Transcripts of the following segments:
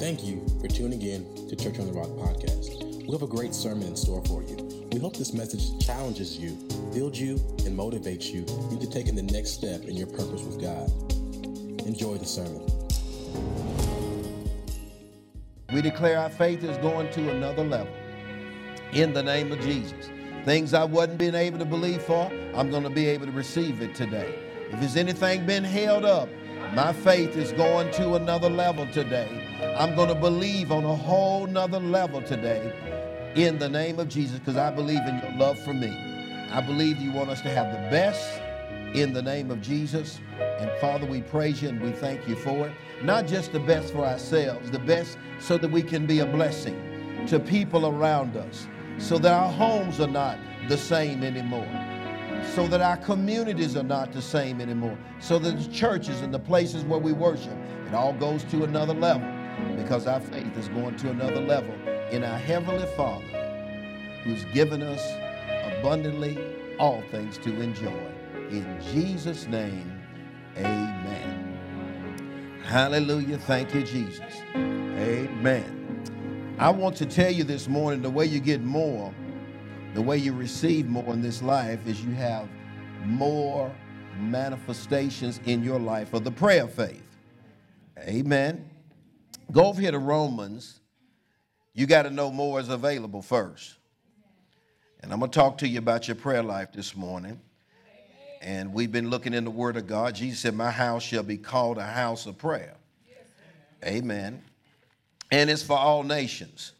Thank you for tuning in to Church on the Rock podcast. We have a great sermon in store for you. We hope this message challenges you, builds you, and motivates you into taking the next step in your purpose with God. Enjoy the sermon. We declare our faith is going to another level in the name of Jesus. Things I wasn't being able to believe for, I'm going to be able to receive it today. If there's anything been held up, my faith is going to another level today. I'm going to believe on a whole nother level today in the name of Jesus because I believe in your love for me. I believe you want us to have the best in the name of Jesus. And Father, we praise you and we thank you for it. Not just the best for ourselves, the best so that we can be a blessing to people around us, so that our homes are not the same anymore so that our communities are not the same anymore, so that the churches and the places where we worship, it all goes to another level because our faith is going to another level in our Heavenly Father who's given us abundantly all things to enjoy. In Jesus' name, amen. Hallelujah. Thank you, Jesus. Amen. I want to tell you this morning the way you get more the way you receive more in this life is you have more manifestations in your life of the prayer faith. Amen. Go over here to Romans. You got to know more is available first. And I'm going to talk to you about your prayer life this morning. And we've been looking in the Word of God. Jesus said, My house shall be called a house of prayer. Amen. And it's for all nations.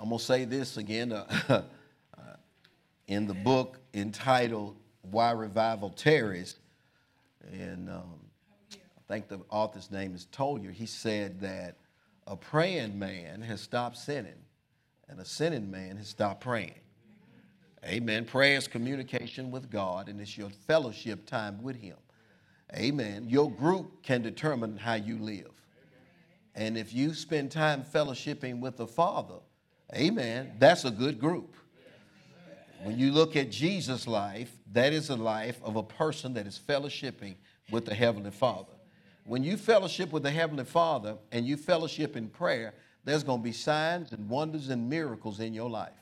I'm going to say this again. Uh, uh, in the book entitled Why Revival Tarries, and um, I think the author's name is Tollier, he said that a praying man has stopped sinning, and a sinning man has stopped praying. Amen. Prayer is communication with God, and it's your fellowship time with Him. Amen. Your group can determine how you live. And if you spend time fellowshipping with the Father, Amen. That's a good group. When you look at Jesus' life, that is a life of a person that is fellowshipping with the Heavenly Father. When you fellowship with the Heavenly Father and you fellowship in prayer, there's going to be signs and wonders and miracles in your life.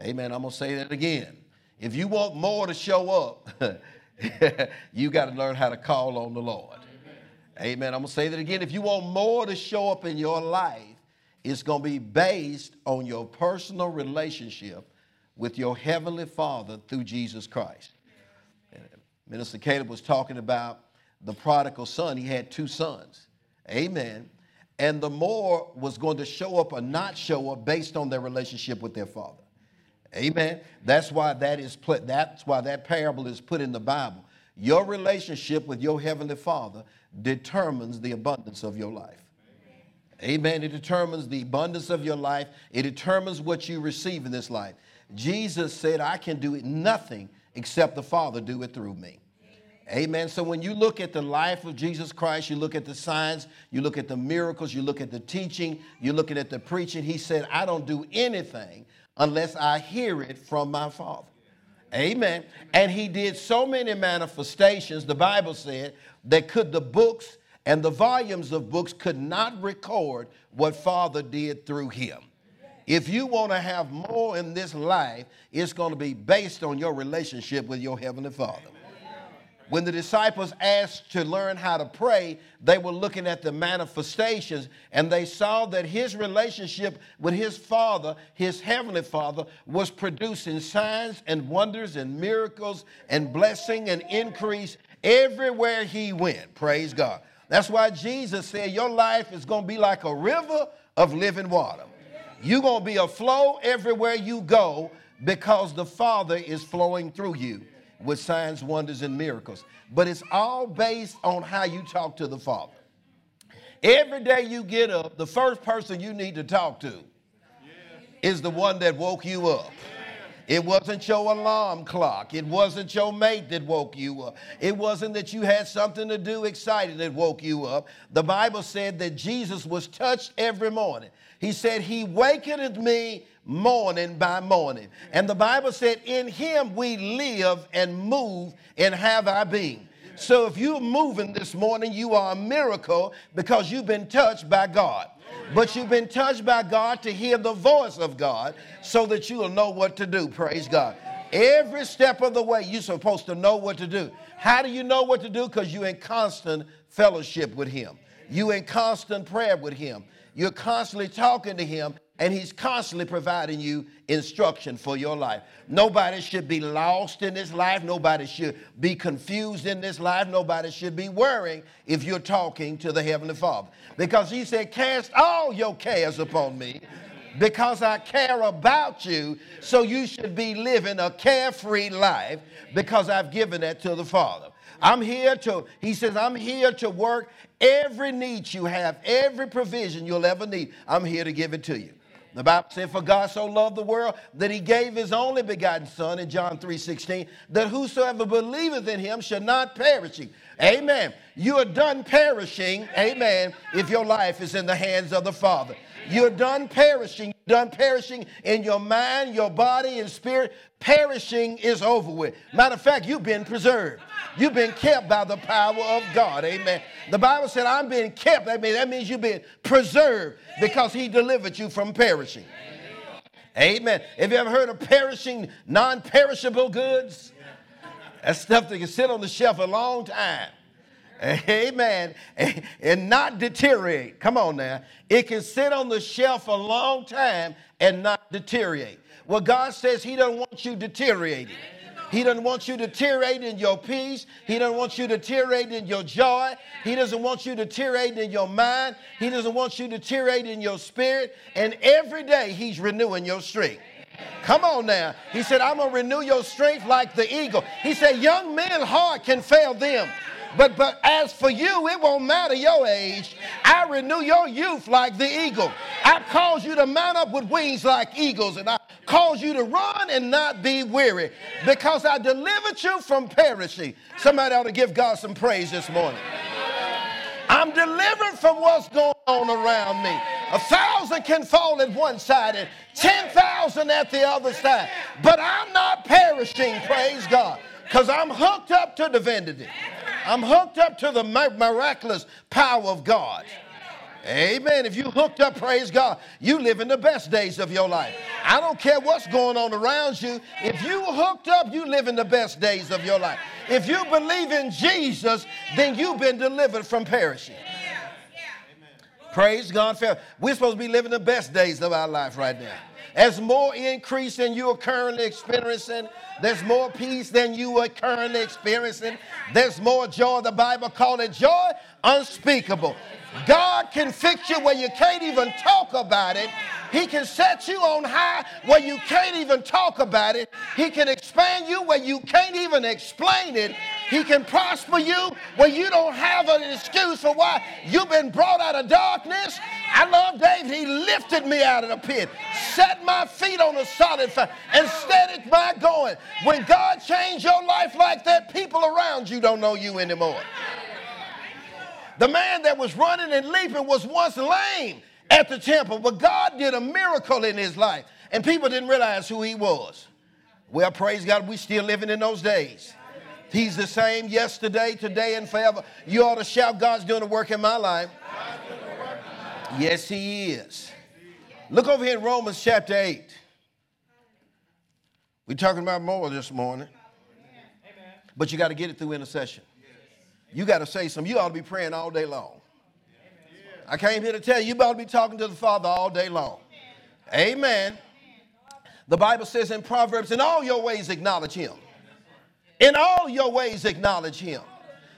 Amen. I'm going to say that again. If you want more to show up, you got to learn how to call on the Lord. Amen. I'm going to say that again. If you want more to show up in your life, it's going to be based on your personal relationship with your Heavenly Father through Jesus Christ. Minister Caleb was talking about the prodigal son. He had two sons. Amen. And the more was going to show up or not show up based on their relationship with their father. Amen. That's why that is put, that's why that parable is put in the Bible. Your relationship with your heavenly Father determines the abundance of your life. Amen. It determines the abundance of your life. It determines what you receive in this life. Jesus said, I can do it nothing except the Father do it through me. Amen. So when you look at the life of Jesus Christ, you look at the signs, you look at the miracles, you look at the teaching, you're looking at the preaching. He said, I don't do anything unless I hear it from my Father. Amen. And he did so many manifestations, the Bible said, that could the books and the volumes of books could not record what Father did through him. If you want to have more in this life, it's going to be based on your relationship with your Heavenly Father. When the disciples asked to learn how to pray, they were looking at the manifestations and they saw that his relationship with his Father, his Heavenly Father, was producing signs and wonders and miracles and blessing and increase everywhere he went. Praise God. That's why Jesus said your life is going to be like a river of living water. You're going to be a flow everywhere you go because the Father is flowing through you with signs, wonders, and miracles. But it's all based on how you talk to the Father. Every day you get up, the first person you need to talk to is the one that woke you up. It wasn't your alarm clock. It wasn't your mate that woke you up. It wasn't that you had something to do excited that woke you up. The Bible said that Jesus was touched every morning. He said, He wakeneth me morning by morning. And the Bible said, In Him we live and move and have our being. So if you're moving this morning, you are a miracle because you've been touched by God. But you've been touched by God to hear the voice of God so that you will know what to do. Praise God. Every step of the way, you're supposed to know what to do. How do you know what to do? Because you're in constant fellowship with Him. You're in constant prayer with Him. You're constantly talking to Him, and He's constantly providing you instruction for your life. Nobody should be lost in this life. Nobody should be confused in this life. Nobody should be worrying if you're talking to the Heavenly Father. Because He said, Cast all your cares upon me because I care about you. So you should be living a carefree life because I've given that to the Father. I'm here to, he says, I'm here to work every need you have, every provision you'll ever need. I'm here to give it to you. The Bible said, For God so loved the world that he gave his only begotten Son in John 3 16, that whosoever believeth in him shall not perish. Amen. You are done perishing, amen, if your life is in the hands of the Father. You're done perishing. You're done perishing in your mind, your body, and spirit. Perishing is over with. Matter of fact, you've been preserved. You've been kept by the power of God. Amen. The Bible said, I'm being kept. That means, that means you've been preserved because He delivered you from perishing. Amen. Have you ever heard of perishing, non perishable goods? That's stuff that can sit on the shelf a long time. Amen. And not deteriorate. Come on now. It can sit on the shelf a long time and not deteriorate. Well, God says He doesn't want you deteriorating. He doesn't want you deteriorating in your peace. He doesn't want you deteriorating in your joy. He doesn't want you deteriorating in your mind. He doesn't want you deteriorating in your spirit. And every day He's renewing your strength. Come on now. He said, I'm going to renew your strength like the eagle. He said, Young men's heart can fail them. But but as for you, it won't matter your age. I renew your youth like the eagle. I cause you to mount up with wings like eagles, and I cause you to run and not be weary, because I delivered you from perishing. Somebody ought to give God some praise this morning. I'm delivered from what's going on around me. A thousand can fall at one side and 10,000 at the other side. But I'm not perishing, praise God, because I'm hooked up to divinity. I'm hooked up to the miraculous power of God. Amen. If you hooked up, praise God, you live in the best days of your life. I don't care what's going on around you. If you hooked up, you live in the best days of your life. If you believe in Jesus, then you've been delivered from perishing. Praise God. We're supposed to be living the best days of our life right now. As more increase than you are currently experiencing, there's more peace than you are currently experiencing. There's more joy. The Bible called it joy unspeakable. God can fix you where you can't even talk about it. He can set you on high where you can't even talk about it. He can expand you where you can't even explain it. He can prosper you where you don't have an excuse for why you've been brought out of darkness. I love David. He lifted me out of the pit, set my feet on a solid foundation, and steadied my going. When God changed your life like that, people around you don't know you anymore. The man that was running and leaping was once lame at the temple, but God did a miracle in his life, and people didn't realize who he was. Well, praise God, we're still living in those days. He's the same yesterday, today, and forever. You ought to shout, God's doing a work in my life. Yes, He is. Look over here in Romans chapter 8. We're talking about more this morning. But you got to get it through intercession. You got to say something. You ought to be praying all day long. I came here to tell you, you ought to be talking to the Father all day long. Amen. The Bible says in Proverbs, in all your ways acknowledge Him. In all your ways acknowledge Him.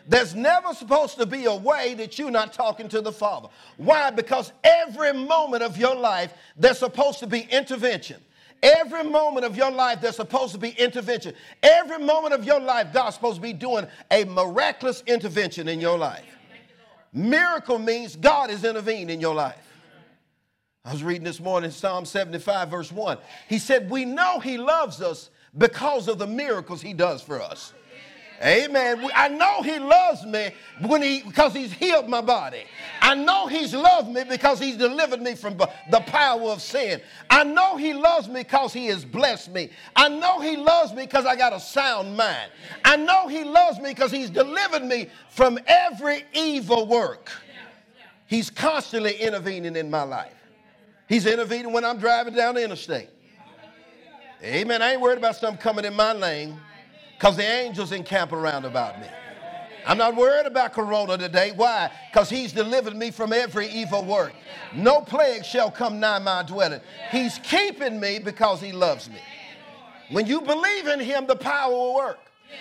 There's never supposed to be a way that you're not talking to the Father. Why? Because every moment of your life, there's supposed to be intervention. Every moment of your life, there's supposed to be intervention. Every moment of your life, God's supposed to be doing a miraculous intervention in your life. Miracle means God is intervening in your life. I was reading this morning Psalm 75, verse 1. He said, We know He loves us because of the miracles He does for us. Amen. I know he loves me when he because he's healed my body. I know he's loved me because he's delivered me from the power of sin. I know he loves me because he has blessed me. I know he loves me because I got a sound mind. I know he loves me because he's delivered me from every evil work. He's constantly intervening in my life. He's intervening when I'm driving down the interstate. Amen. I ain't worried about something coming in my lane because the angels encamp around about me. I'm not worried about Corona today. Why? Because he's delivered me from every evil work. No plague shall come nigh my dwelling. He's keeping me because he loves me. When you believe in him, the power will work.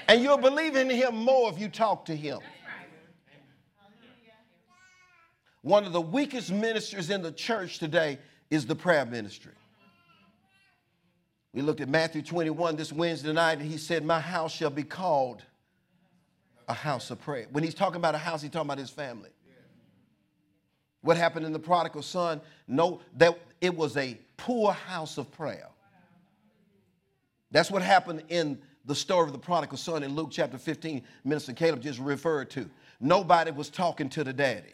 And you'll believe in him more if you talk to him. One of the weakest ministers in the church today is the prayer ministry. We looked at Matthew 21 this Wednesday night, and he said, My house shall be called a house of prayer. When he's talking about a house, he's talking about his family. What happened in the prodigal son? No, that it was a poor house of prayer. That's what happened in the story of the prodigal son in Luke chapter 15, Minister Caleb just referred to. Nobody was talking to the daddy.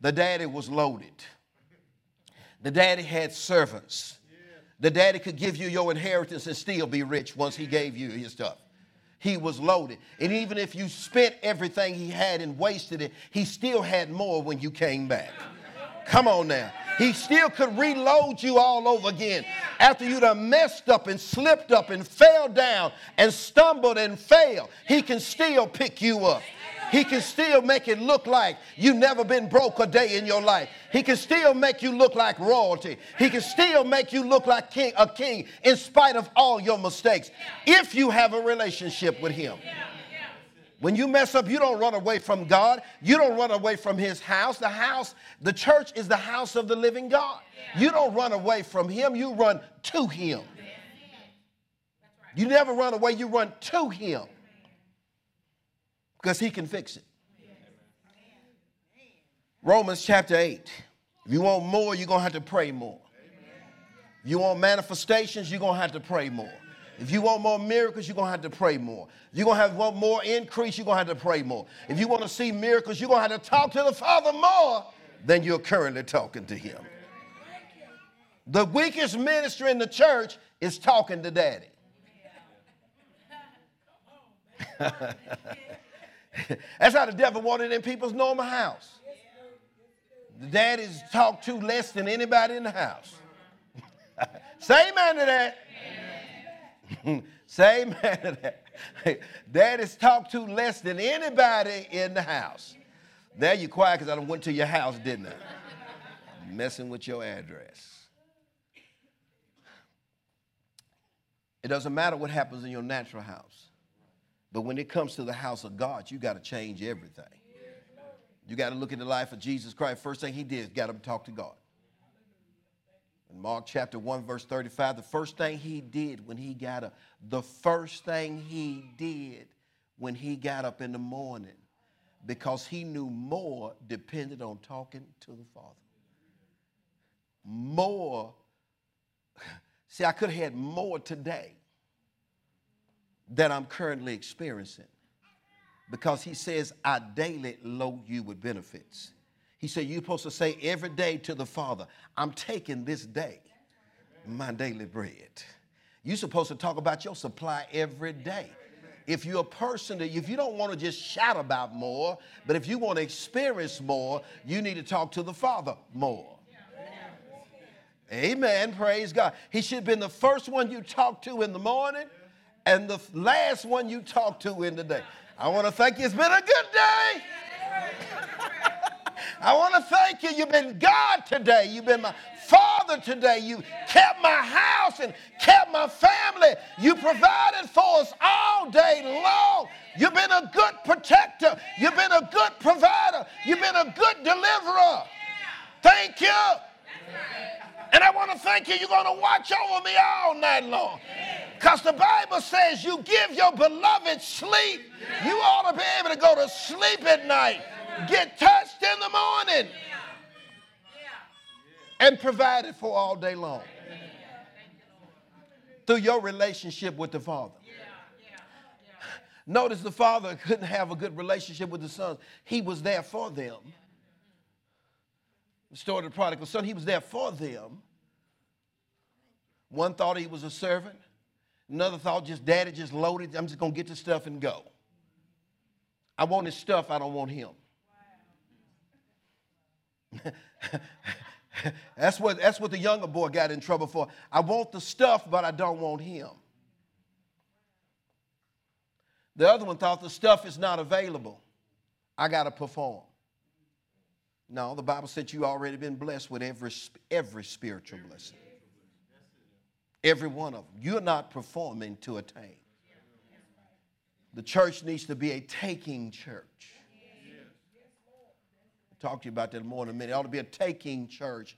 The daddy was loaded. The daddy had servants. The daddy could give you your inheritance and still be rich once he gave you his stuff. He was loaded. And even if you spent everything he had and wasted it, he still had more when you came back. Come on now. He still could reload you all over again. After you'd have messed up and slipped up and fell down and stumbled and failed, he can still pick you up. He can still make it look like you've never been broke a day in your life. He can still make you look like royalty. He can still make you look like king, a king in spite of all your mistakes if you have a relationship with Him. When you mess up, you don't run away from God. You don't run away from His house. The house, the church is the house of the living God. You don't run away from Him, you run to Him. You never run away, you run to Him because he can fix it. Romans chapter 8. If you want more, you're going to have to pray more. If you want manifestations, you're going to have to pray more. If you want more miracles, you're going to have to pray more. If you're going to have want more increase, you're going to have to pray more. If you want to see miracles, you're going to have to talk to the Father more than you're currently talking to Him. The weakest ministry in the church is talking to Daddy. That's how the devil wanted in people's normal house. The daddies talk to less than anybody in the house. Say amen to that. Say amen to that. Daddies talk to less than anybody in the house. There you quiet because I went to your house, didn't I? Messing with your address. It doesn't matter what happens in your natural house. But when it comes to the house of God, you got to change everything. You got to look at the life of Jesus Christ. First thing he did got to talk to God. In Mark chapter 1, verse 35, the first thing he did when he got up, the first thing he did when he got up in the morning, because he knew more depended on talking to the Father. More. See, I could have had more today that I'm currently experiencing. Because he says, I daily load you with benefits. He said, You're supposed to say every day to the Father, I'm taking this day my daily bread. You're supposed to talk about your supply every day. If you're a person that, if you don't want to just shout about more, but if you want to experience more, you need to talk to the Father more. Amen. Praise God. He should have been the first one you talk to in the morning and the last one you talked to in the day. I want to thank you. It's been a good day. I want to thank you. You've been God today. You've been my father today. You kept my house and kept my family. You provided for us all day long. You've been a good protector. You've been a good provider. You've been a good deliverer. Thank you. And I want to thank you. You're going to watch over me all night long. Because the Bible says you give your beloved sleep. You ought to be able to go to sleep at night, get touched in the morning, and provided for all day long through your relationship with the Father. Notice the father couldn't have a good relationship with the sons. He was there for them. Of the prodigal son, he was there for them. One thought he was a servant. Another thought just daddy just loaded. I'm just going to get the stuff and go. I want his stuff. I don't want him. that's, what, that's what the younger boy got in trouble for. I want the stuff, but I don't want him. The other one thought the stuff is not available. I got to perform. No, the Bible said you already been blessed with every, every spiritual blessing. Every one of them. You're not performing to attain. The church needs to be a taking church. I'll talk to you about that more in a minute. It ought to be a taking church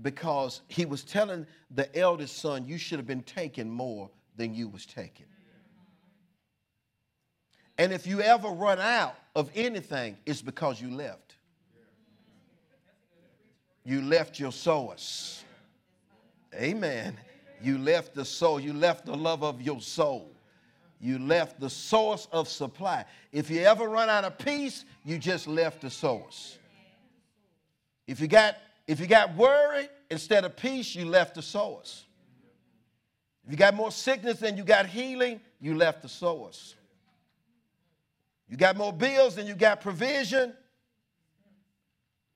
because he was telling the eldest son, you should have been taking more than you was taking. And if you ever run out of anything, it's because you left. You left your source. Amen. You left the soul. You left the love of your soul. You left the source of supply. If you ever run out of peace, you just left the source. If you got if you got worry instead of peace, you left the source. If you got more sickness than you got healing, you left the source. You got more bills than you got provision.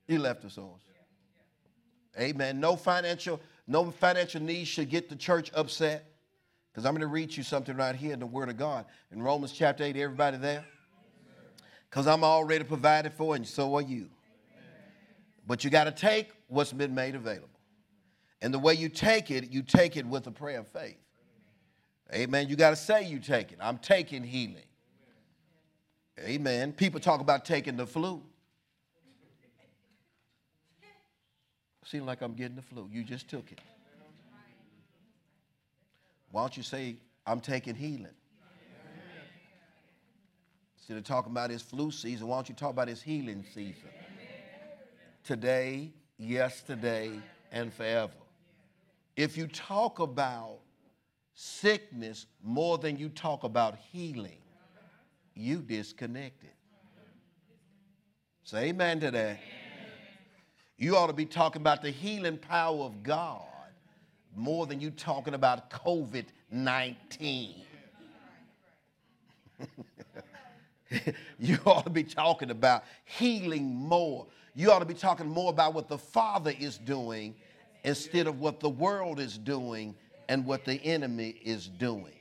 You left the source. Amen. No financial, no financial needs should get the church upset. Because I'm going to read you something right here in the Word of God. In Romans chapter 8, everybody there? Because I'm already provided for, and so are you. But you got to take what's been made available. And the way you take it, you take it with a prayer of faith. Amen. You got to say you take it. I'm taking healing. Amen. People talk about taking the flu. Seems like I'm getting the flu. You just took it. Why don't you say, I'm taking healing? Instead of talking about his flu season, why don't you talk about his healing season? Today, yesterday, and forever. If you talk about sickness more than you talk about healing, you disconnected. Say amen to that. You ought to be talking about the healing power of God more than you talking about COVID 19. you ought to be talking about healing more. You ought to be talking more about what the Father is doing instead of what the world is doing and what the enemy is doing.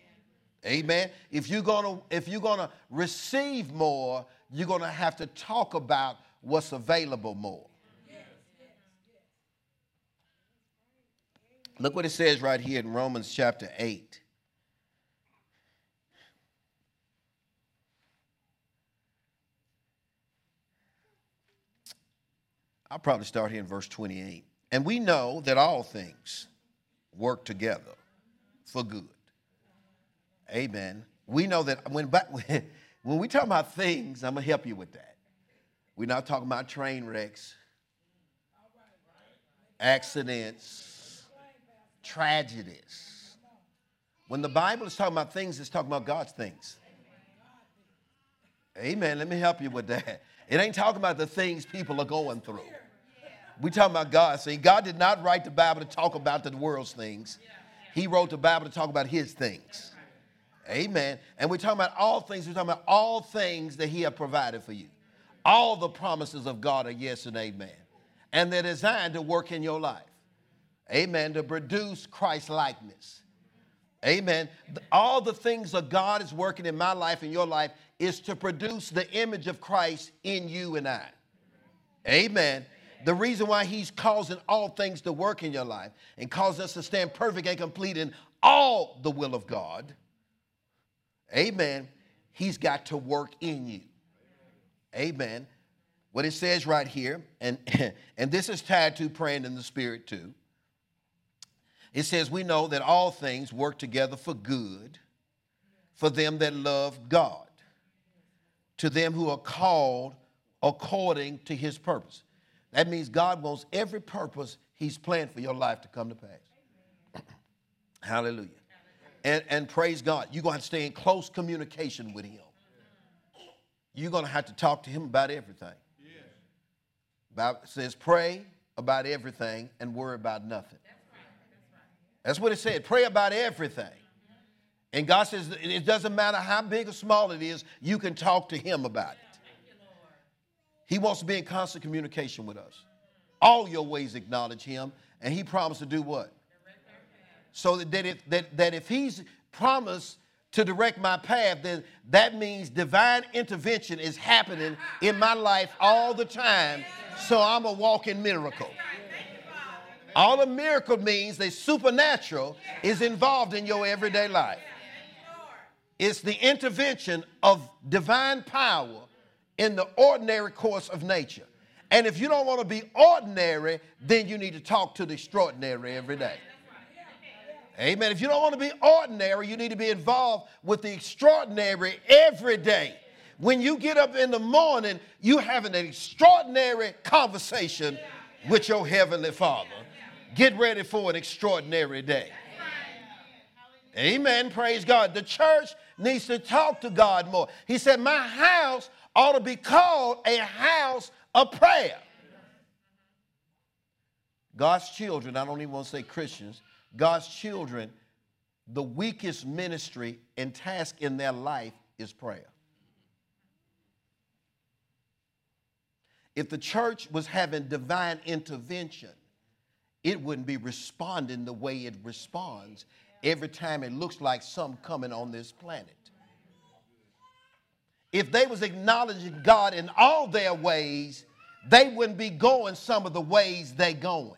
Amen. If you're gonna if you're gonna receive more, you're gonna have to talk about what's available more. Look what it says right here in Romans chapter 8. I'll probably start here in verse 28. And we know that all things work together for good Amen. We know that when, when we talk about things, I'm going to help you with that. We're not talking about train wrecks, accidents, tragedies. When the Bible is talking about things, it's talking about God's things. Amen. Let me help you with that. It ain't talking about the things people are going through. We talking about God. See, God did not write the Bible to talk about the world's things. He wrote the Bible to talk about his things. Amen. And we're talking about all things. We're talking about all things that He has provided for you. All the promises of God are yes and amen. And they're designed to work in your life. Amen. To produce Christ likeness. Amen. All the things that God is working in my life and your life is to produce the image of Christ in you and I. Amen. The reason why He's causing all things to work in your life and cause us to stand perfect and complete in all the will of God Amen. He's got to work in you. Amen. What it says right here, and, and this is tied to praying in the Spirit too. It says, We know that all things work together for good for them that love God, to them who are called according to his purpose. That means God wants every purpose he's planned for your life to come to pass. Hallelujah and, and praise God. You're going to have to stay in close communication with Him. you're going to have to talk to him about everything. Bible says, pray about everything and worry about nothing. That's what it said. Pray about everything. And God says it doesn't matter how big or small it is, you can talk to Him about it. He wants to be in constant communication with us. All your ways acknowledge Him, and He promised to do what? So that if, that, that if He's promised to direct my path, then that means divine intervention is happening in my life all the time. So I'm a walking miracle. All a miracle means the supernatural is involved in your everyday life. It's the intervention of divine power in the ordinary course of nature. And if you don't want to be ordinary, then you need to talk to the extraordinary every day. Amen. If you don't want to be ordinary, you need to be involved with the extraordinary every day. When you get up in the morning, you having an extraordinary conversation with your heavenly Father. Get ready for an extraordinary day. Amen. Praise God. The church needs to talk to God more. He said, My house ought to be called a house of prayer. God's children, I don't even want to say Christians, God's children, the weakest ministry and task in their life is prayer. If the church was having divine intervention, it wouldn't be responding the way it responds every time it looks like some coming on this planet. If they was acknowledging God in all their ways, they wouldn't be going some of the ways they going.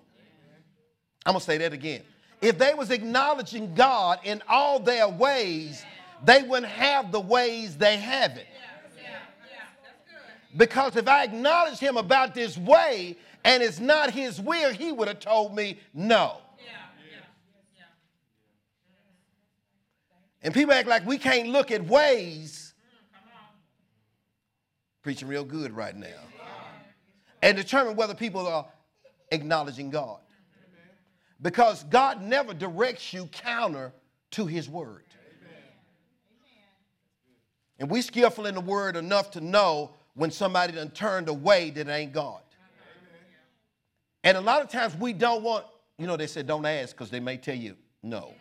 I'm going to say that again. If they was acknowledging God in all their ways, they wouldn't have the ways they have it. Because if I acknowledge him about this way and it's not his will, he would have told me no. And people act like we can't look at ways. Preaching real good right now. And determine whether people are acknowledging God. Because God never directs you counter to his word. And we skillful in the word enough to know when somebody done turned away that ain't God. And a lot of times we don't want, you know, they said don't ask because they may tell you no.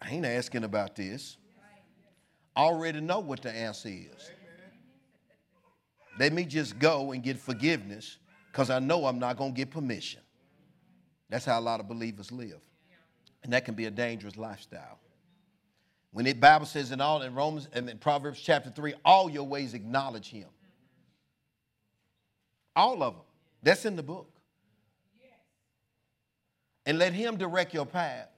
I ain't asking about this. I already know what the answer is. Let me just go and get forgiveness because I know I'm not going to get permission. That's how a lot of believers live. And that can be a dangerous lifestyle. When the Bible says in all in Romans and in Proverbs chapter 3, all your ways acknowledge him. All of them. That's in the book. And let him direct your path.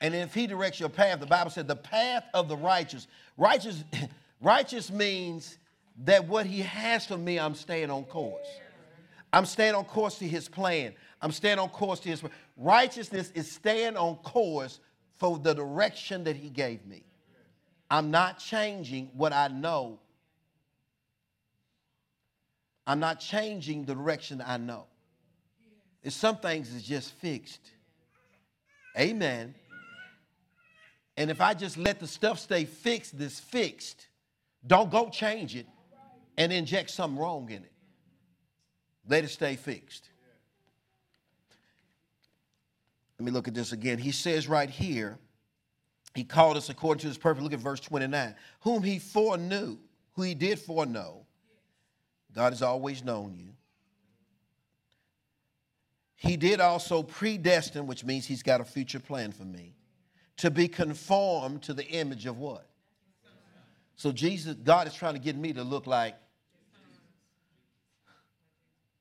And if he directs your path, the Bible said the path of the righteous. Righteous, righteous means that what he has for me, I'm staying on course. I'm staying on course to his plan. I'm staying on course to his righteousness is staying on course for the direction that He gave me. I'm not changing what I know. I'm not changing the direction I know. It's some things is just fixed. Amen. And if I just let the stuff stay fixed, this fixed, don't go change it and inject something wrong in it. Let it stay fixed. Let me look at this again. He says right here, he called us according to his purpose. Look at verse 29. Whom he foreknew, who he did foreknow. God has always known you. He did also predestine, which means he's got a future plan for me, to be conformed to the image of what? So Jesus, God is trying to get me to look like.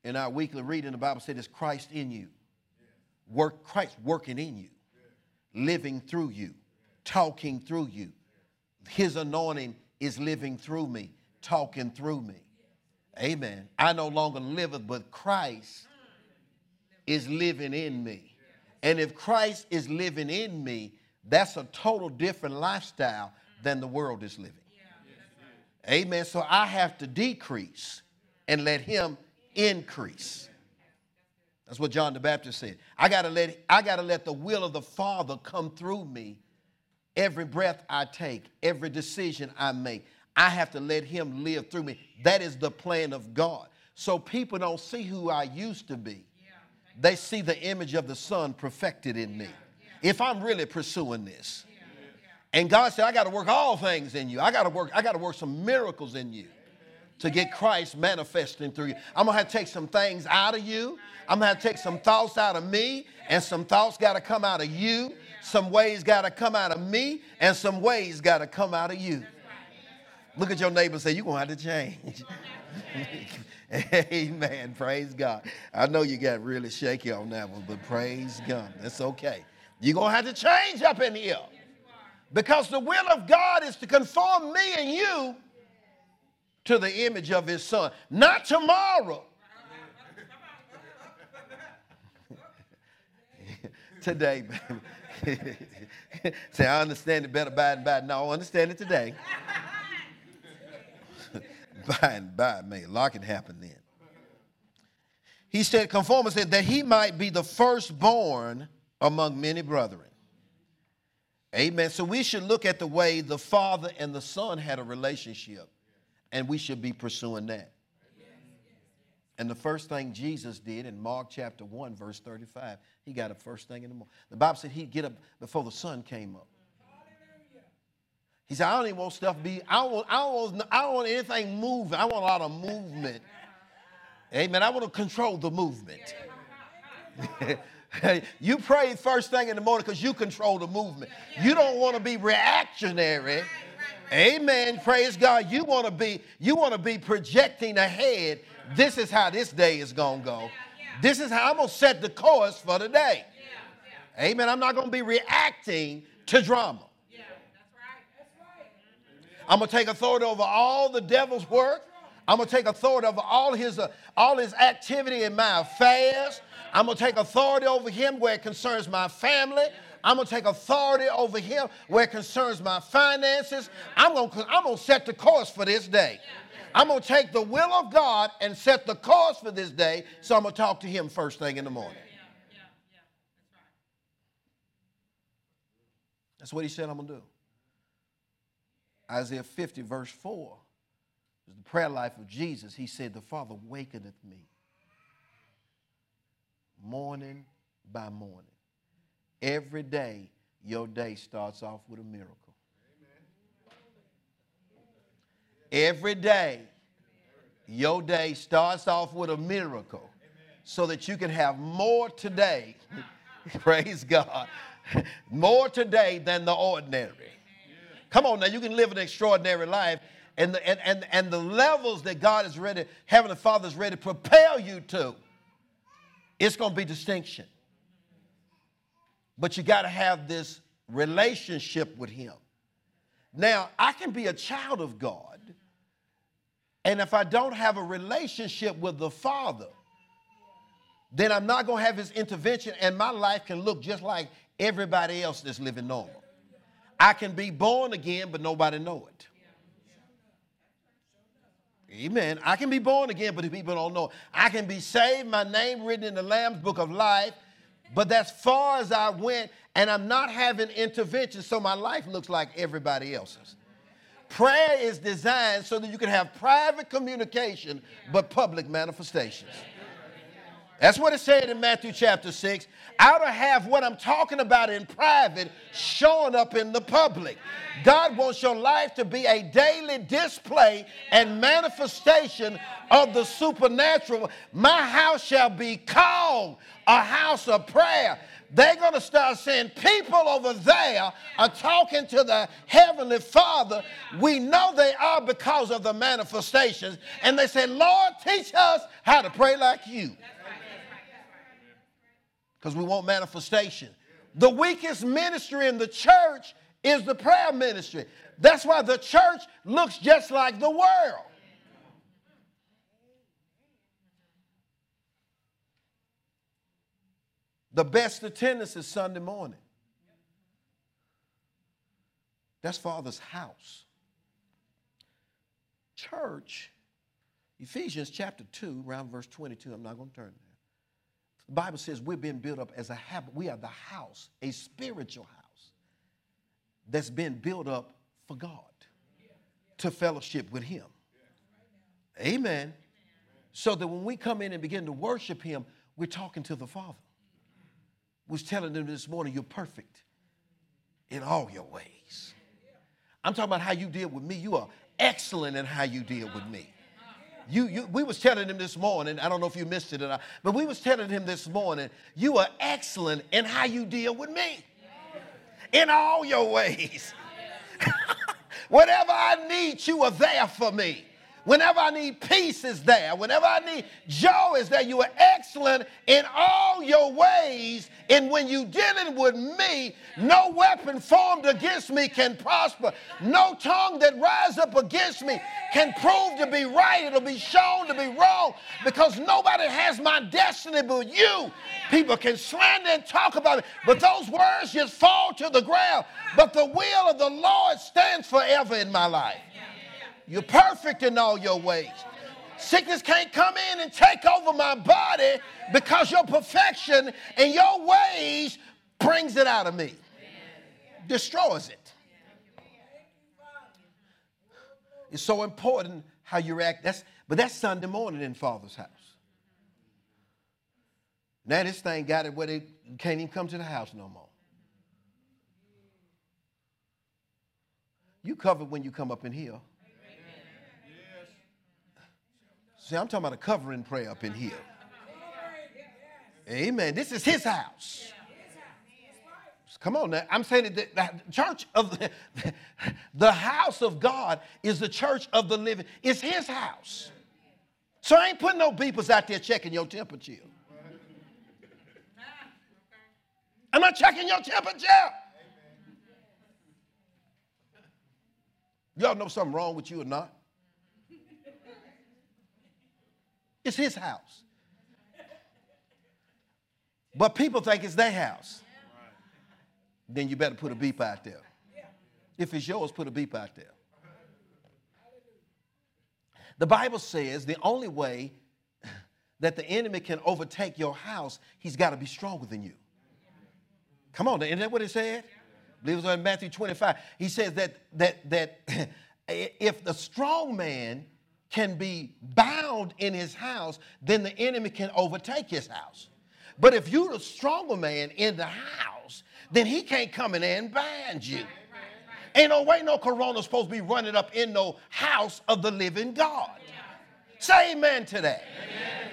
In our weekly reading, the Bible said it's Christ in you work Christ working in you, living through you, talking through you. His anointing is living through me, talking through me. Amen. I no longer live, but Christ is living in me. And if Christ is living in me, that's a total different lifestyle than the world is living. Amen. So I have to decrease and let him increase. That's what John the Baptist said. I gotta let I gotta let the will of the Father come through me every breath I take, every decision I make, I have to let Him live through me. That is the plan of God. So people don't see who I used to be, they see the image of the Son perfected in me. If I'm really pursuing this. And God said, I got to work all things in you. I got to work, I got to work some miracles in you to get Christ manifesting through you. I'm gonna have to take some things out of you. I'm gonna have to take some thoughts out of me, and some thoughts gotta come out of you. Some ways gotta come out of me, and some ways gotta come out of you. Look at your neighbor and say, You're gonna have to change. Amen. Praise God. I know you got really shaky on that one, but praise God. That's okay. You're gonna have to change up in here. Because the will of God is to conform me and you to the image of his son. Not tomorrow. today, baby. Say, I understand it better by and by. No, I understand it today. By and by, may a lot can happen then. He said, conform said that he might be the firstborn among many brethren. Amen. So we should look at the way the father and the son had a relationship and we should be pursuing that. And the first thing Jesus did in Mark chapter 1, verse 35, he got up first thing in the morning. The Bible said he'd get up before the sun came up. He said, I don't even want stuff to be, I don't want, I don't I don't want anything moving. I want a lot of movement. Amen. I want to control the movement. you pray first thing in the morning because you control the movement. You don't want to be reactionary Amen. Praise God. You want to be you want to be projecting ahead. This is how this day is going to go. This is how I'm going to set the course for the day. Amen. I'm not going to be reacting to drama. I'm going to take authority over all the devil's work. I'm going to take authority over all his, uh, all his activity in my affairs. I'm going to take authority over him where it concerns my family. I'm going to take authority over him where it concerns my finances. I'm going to, I'm going to set the course for this day. I'm going to take the will of God and set the course for this day. So I'm going to talk to him first thing in the morning. That's what he said I'm going to do. Isaiah 50, verse 4, is the prayer life of Jesus. He said, The Father wakeneth me morning by morning. Every day, your day starts off with a miracle. Every day, your day starts off with a miracle so that you can have more today. Praise God. More today than the ordinary. Come on now, you can live an extraordinary life. And the, and, and, and the levels that God is ready, Heavenly Father is ready to prepare you to, it's going to be distinction. But you got to have this relationship with Him. Now, I can be a child of God, and if I don't have a relationship with the Father, then I'm not going to have His intervention, and my life can look just like everybody else that's living normal. I can be born again, but nobody know it. Amen. I can be born again, but the people don't know. I can be saved, my name written in the Lamb's book of life, but that's far as I went, and I'm not having intervention, so my life looks like everybody else's. Prayer is designed so that you can have private communication but public manifestations. That's what it said in Matthew chapter 6. Out of have what I'm talking about in private showing up in the public. God wants your life to be a daily display and manifestation of the supernatural. My house shall be called a house of prayer. They're going to start saying, People over there are talking to the Heavenly Father. We know they are because of the manifestations. And they say, Lord, teach us how to pray like you. Because we want manifestation. The weakest ministry in the church is the prayer ministry. That's why the church looks just like the world. The best attendance is Sunday morning. That's Father's house. Church, Ephesians chapter 2, around verse 22, I'm not going to turn there. The Bible says we're being built up as a habit. We are the house, a spiritual house. that's been built up for God to fellowship with Him. Amen. So that when we come in and begin to worship Him, we're talking to the Father. Was telling them this morning, you're perfect in all your ways. I'm talking about how you deal with me. You are excellent in how you deal with me. You, you, we was telling him this morning, I don't know if you missed it or not, but we was telling him this morning, you are excellent in how you deal with me. In all your ways. Whatever I need, you are there for me. Whenever I need peace is there. Whenever I need joy is there. You are excellent in all your ways. And when you're dealing with me, no weapon formed against me can prosper. No tongue that rises up against me can prove to be right. It'll be shown to be wrong because nobody has my destiny but you. People can slander and talk about it, but those words just fall to the ground. But the will of the Lord stands forever in my life. You're perfect in all your ways. Sickness can't come in and take over my body because your perfection and your ways brings it out of me, destroys it. It's so important how you react. That's, but that's Sunday morning in Father's house. Now this thing got it where they can't even come to the house no more. You covered when you come up in here. See, I'm talking about a covering prayer up in here. Amen. This is his house. Come on now. I'm saying that the church of the, the house of God is the church of the living. It's his house. So I ain't putting no beepers out there checking your temperature. I'm not checking your temperature. Y'all know something wrong with you or not? It's his house. But people think it's their house. Then you better put a beep out there. If it's yours, put a beep out there. The Bible says the only way that the enemy can overtake your house, he's got to be stronger than you. Come on, isn't that what it said? I believe it was in Matthew 25. He says that that that if the strong man can be bound in his house, then the enemy can overtake his house. But if you're the stronger man in the house, then he can't come in and bind you. Ain't no way no corona supposed to be running up in no house of the living God. Say amen to that. Amen.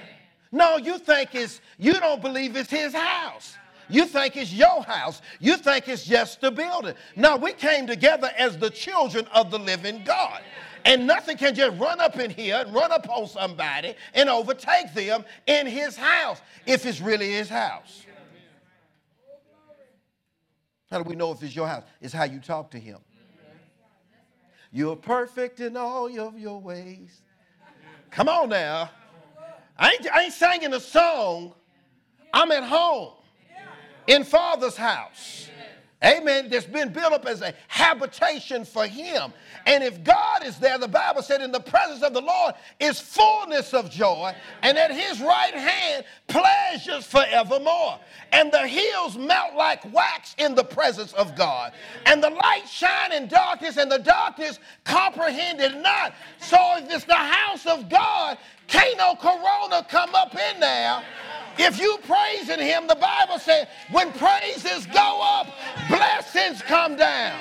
No, you think it's, you don't believe it's his house. You think it's your house. You think it's just a building. No, we came together as the children of the living God. And nothing can just run up in here and run up on somebody and overtake them in his house if it's really his house. How do we know if it's your house? It's how you talk to him. You're perfect in all of your ways. Come on now. I ain't, I ain't singing a song. I'm at home in Father's house. Amen. That's been built up as a habitation for him. And if God is there, the Bible said, in the presence of the Lord is fullness of joy, and at his right hand pleasures forevermore. And the hills melt like wax in the presence of God. And the light shine in darkness, and the darkness comprehended not. So if it's the house of God, can't no corona come up in there if you praise in him, the Bible says when praises go up, blessings come down.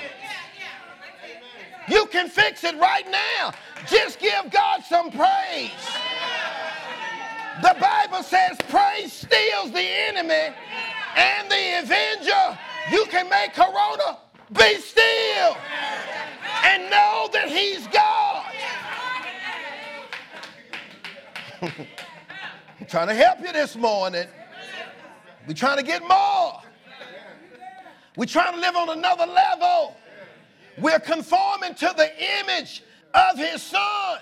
You can fix it right now. Just give God some praise. The Bible says praise steals the enemy and the avenger. You can make Corona be still and know that he's God. I'm trying to help you this morning. We're trying to get more. We're trying to live on another level. We're conforming to the image of his son.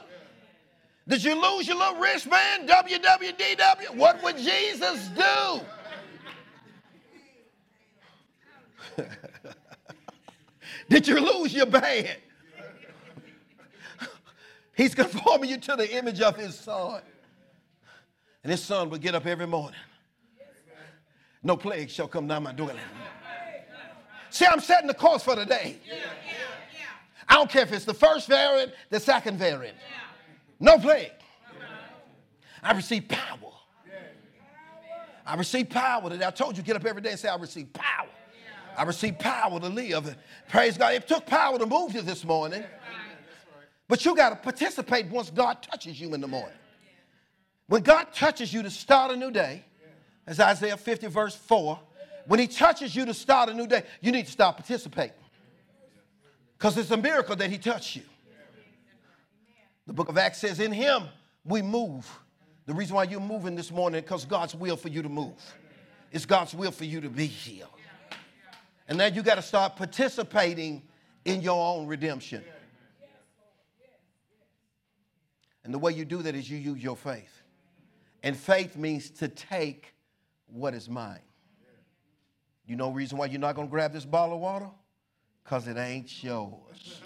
Did you lose your little wristband? WWDW. What would Jesus do? Did you lose your band? He's conforming you to the image of his son. And his son would get up every morning. No plague shall come down my door. See, I'm setting the course for the day. I don't care if it's the first variant, the second variant. No plague. I receive power. I receive power today. I told you, get up every day and say, I receive power. I receive power to live. Praise God. It took power to move you this morning. But you got to participate once God touches you in the morning. When God touches you to start a new day, as Isaiah 50, verse 4, when He touches you to start a new day, you need to start participating. Because it's a miracle that He touched you. The book of Acts says, In Him we move. The reason why you're moving this morning because God's will for you to move. It's God's will for you to be healed. And now you got to start participating in your own redemption. And the way you do that is you use your faith. And faith means to take what is mine. You know reason why you're not going to grab this bottle of water? Because it ain't yours.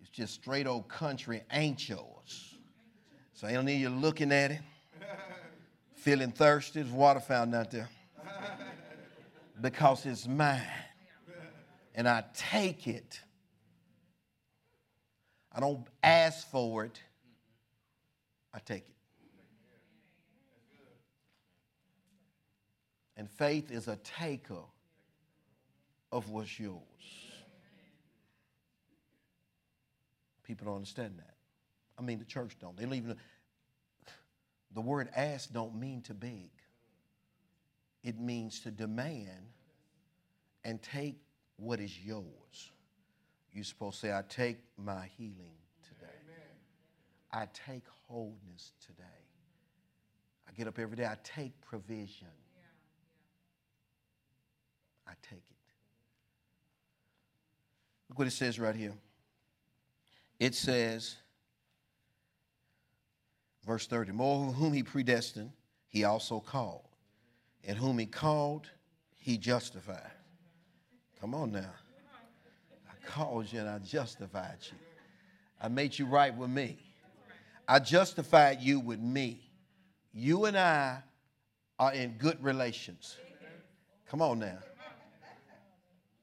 It's just straight old country, ain't yours. So I don't need you looking at it, feeling thirsty. There's water fountain out there. Because it's mine. And I take it. I don't ask for it. I take it. And faith is a taker of what's yours. People don't understand that. I mean, the church don't. They don't even. The word ask don't mean to beg. It means to demand and take what is yours. You're supposed to say, I take my healing today. I take wholeness today. I get up every day, I take provision. I take it. Look what it says right here. It says, verse 30, more whom he predestined, he also called. And whom he called, he justified. Come on now. I called you and I justified you. I made you right with me. I justified you with me. You and I are in good relations. Come on now.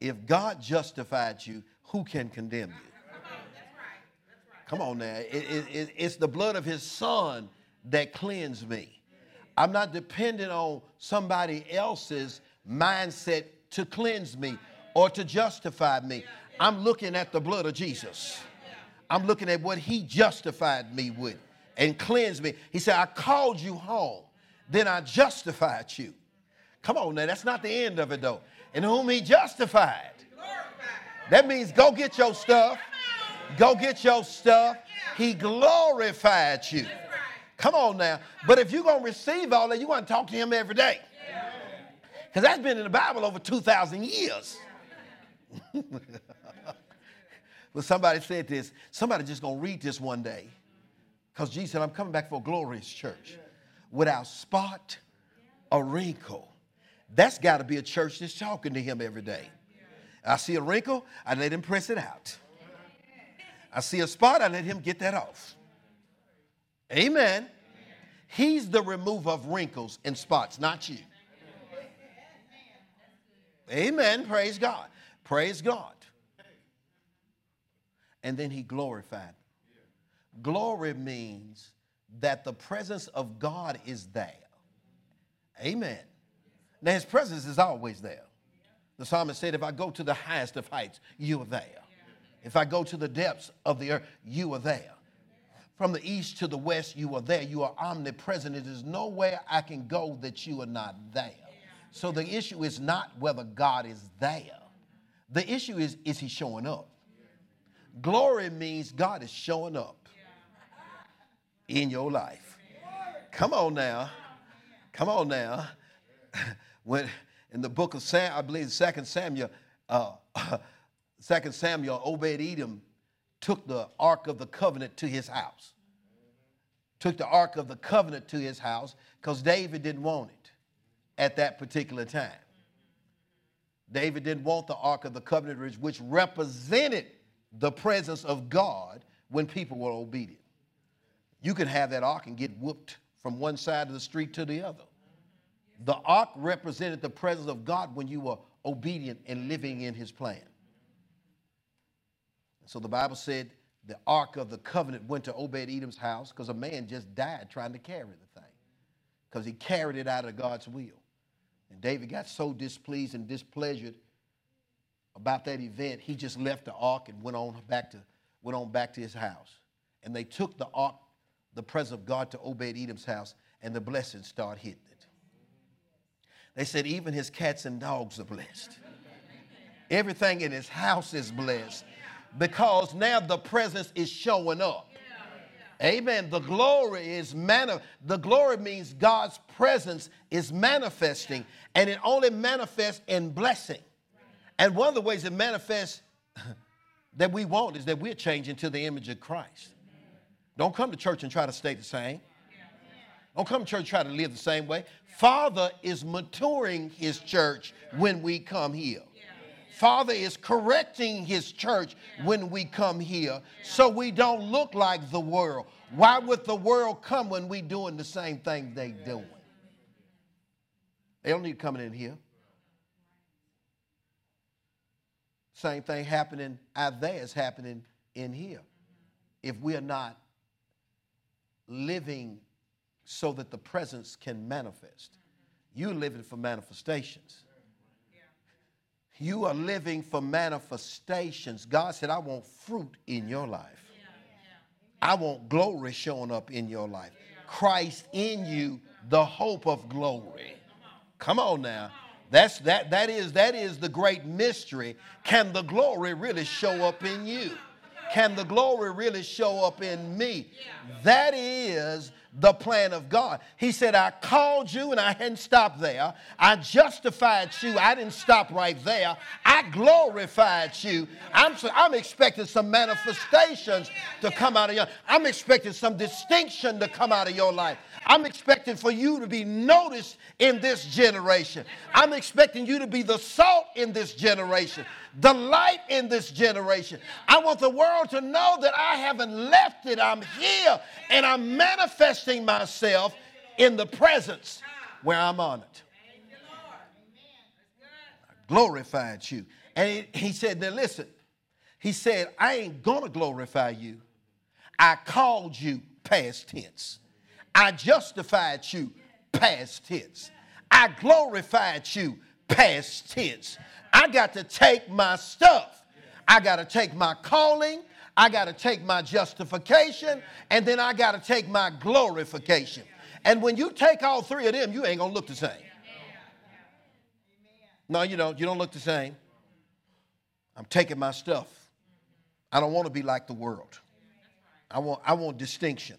If God justified you, who can condemn you? Come on now. It, it, it, it's the blood of his son that cleansed me. I'm not dependent on somebody else's mindset to cleanse me or to justify me. I'm looking at the blood of Jesus. I'm looking at what he justified me with and cleansed me. He said, I called you home, then I justified you. Come on now, that's not the end of it though. In whom he justified. That means go get your stuff. Go get your stuff. He glorified you. Come on now. But if you're going to receive all that, you want to talk to him every day. Because that's been in the Bible over 2,000 years. but somebody said this. Somebody just going to read this one day. Because Jesus said, I'm coming back for a glorious church without spot or wrinkle. That's got to be a church that's talking to him every day. I see a wrinkle, I let him press it out. I see a spot, I let him get that off. Amen. He's the remover of wrinkles and spots, not you. Amen. Praise God. Praise God. And then he glorified. Glory means that the presence of God is there. Amen. Now, his presence is always there. The psalmist said, If I go to the highest of heights, you are there. If I go to the depths of the earth, you are there. From the east to the west, you are there. You are omnipresent. It is nowhere I can go that you are not there. So the issue is not whether God is there. The issue is, is he showing up? Glory means God is showing up in your life. Come on now. Come on now. When in the book of Sam, I believe Second Samuel, uh, Second Samuel, Obed Edom took the Ark of the Covenant to his house. Took the Ark of the Covenant to his house because David didn't want it at that particular time. David didn't want the Ark of the Covenant, which represented the presence of God when people were obedient. You can have that ark and get whooped from one side of the street to the other. The ark represented the presence of God when you were obedient and living in his plan. So the Bible said the Ark of the Covenant went to Obed Edom's house because a man just died trying to carry the thing because he carried it out of God's will. And David got so displeased and displeasured about that event, he just left the ark and went on back to, went on back to his house. And they took the ark, the presence of God, to Obed Edom's house, and the blessings started hitting it. They said, even his cats and dogs are blessed. Everything in his house is blessed because now the presence is showing up. Amen. The glory is mani- the glory means God's presence is manifesting, and it only manifests in blessing. And one of the ways it manifests that we want is that we're changing to the image of Christ. Don't come to church and try to stay the same. Don't come to church try to live the same way. Father is maturing his church when we come here. Father is correcting his church when we come here so we don't look like the world. Why would the world come when we doing the same thing they doing? They don't need coming in here. Same thing happening out there is happening in here. If we are not living so that the presence can manifest, you're living for manifestations. You are living for manifestations. God said, I want fruit in your life. I want glory showing up in your life. Christ in you, the hope of glory. Come on now. That's that that is that is the great mystery. Can the glory really show up in you? Can the glory really show up in me? That is the plan of God. He said, I called you and I hadn't stopped there. I justified you. I didn't stop right there. I glorified you. I'm, I'm expecting some manifestations to come out of your I'm expecting some distinction to come out of your life. I'm expecting for you to be noticed in this generation. I'm expecting you to be the salt in this generation, the light in this generation. I want the world to know that I haven't left it. I'm here and I'm manifesting myself in the presence where I'm on it. I glorified you. And he said, Now listen, he said, I ain't gonna glorify you. I called you past tense. I justified you, past tense. I glorified you, past tense. I got to take my stuff. I got to take my calling. I got to take my justification. And then I got to take my glorification. And when you take all three of them, you ain't going to look the same. No, you don't. You don't look the same. I'm taking my stuff. I don't want to be like the world. I want, I want distinction.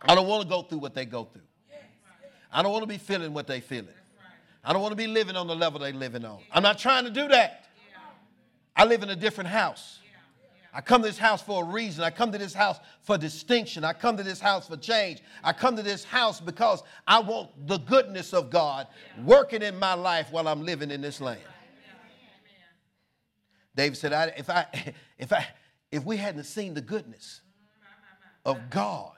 I don't want to go through what they go through. I don't want to be feeling what they feeling. I don't want to be living on the level they're living on. I'm not trying to do that. I live in a different house. I come to this house for a reason. I come to this house for distinction. I come to this house for change. I come to this house because I want the goodness of God working in my life while I'm living in this land. David said, I, if, I, if, I, if we hadn't seen the goodness of God,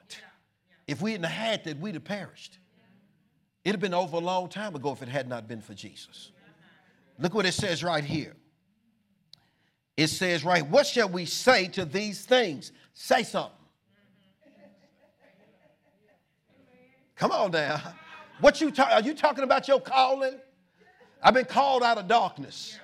if we hadn't had that, we'd have perished. It'd have been over a long time ago if it had not been for Jesus. Look what it says right here. It says, right, what shall we say to these things? Say something. Come on now. What you are you talking about your calling? I've been called out of darkness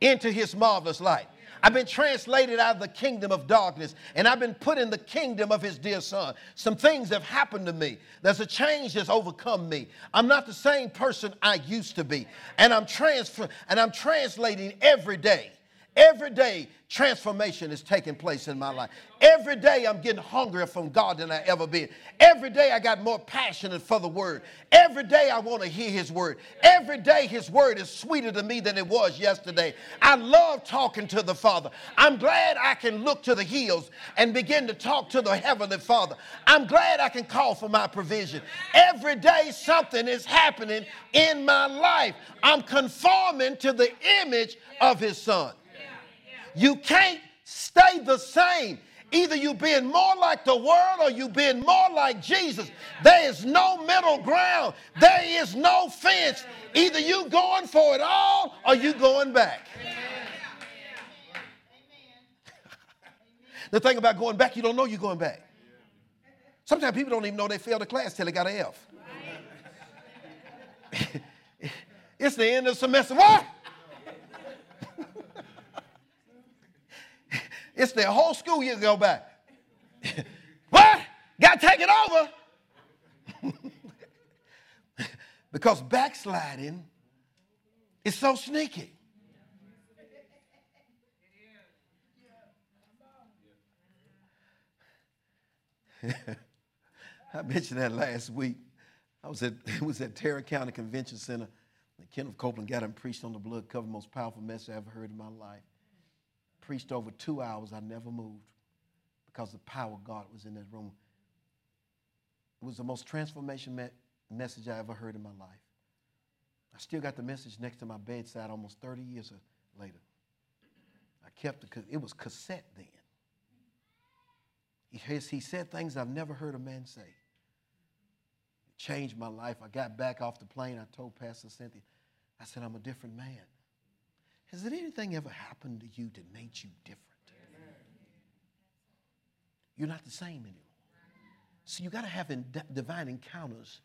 into his marvelous light. I've been translated out of the kingdom of darkness and I've been put in the kingdom of his dear son. Some things have happened to me. There's a change that's overcome me. I'm not the same person I used to be. And I'm transfer and I'm translating every day. Every day, transformation is taking place in my life. Every day, I'm getting hungrier from God than I ever been. Every day, I got more passionate for the Word. Every day, I want to hear His Word. Every day, His Word is sweeter to me than it was yesterday. I love talking to the Father. I'm glad I can look to the hills and begin to talk to the Heavenly Father. I'm glad I can call for my provision. Every day, something is happening in my life. I'm conforming to the image of His Son. You can't stay the same Either you being more like the world or you being more like Jesus. There is no middle ground. There is no fence. Either you going for it all or you going back. the thing about going back, you don't know you're going back. Sometimes people don't even know they failed a class till they got an F. it's the end of the semester. What? It's their whole school year to go back. what? Got to take it over. because backsliding is so sneaky. I mentioned that last week. I was at it was at Tarrant County Convention Center. And Kenneth Copeland got and preached on the blood cover, most powerful message I ever heard in my life. Preached over two hours. I never moved because the power of God was in that room. It was the most transformation me- message I ever heard in my life. I still got the message next to my bedside almost 30 years later. I kept it, because it was cassette then. He, he said things I've never heard a man say. It changed my life. I got back off the plane. I told Pastor Cynthia, I said, I'm a different man. Has anything ever happened to you that made you different? You're not the same anymore. So you got to have in divine encounters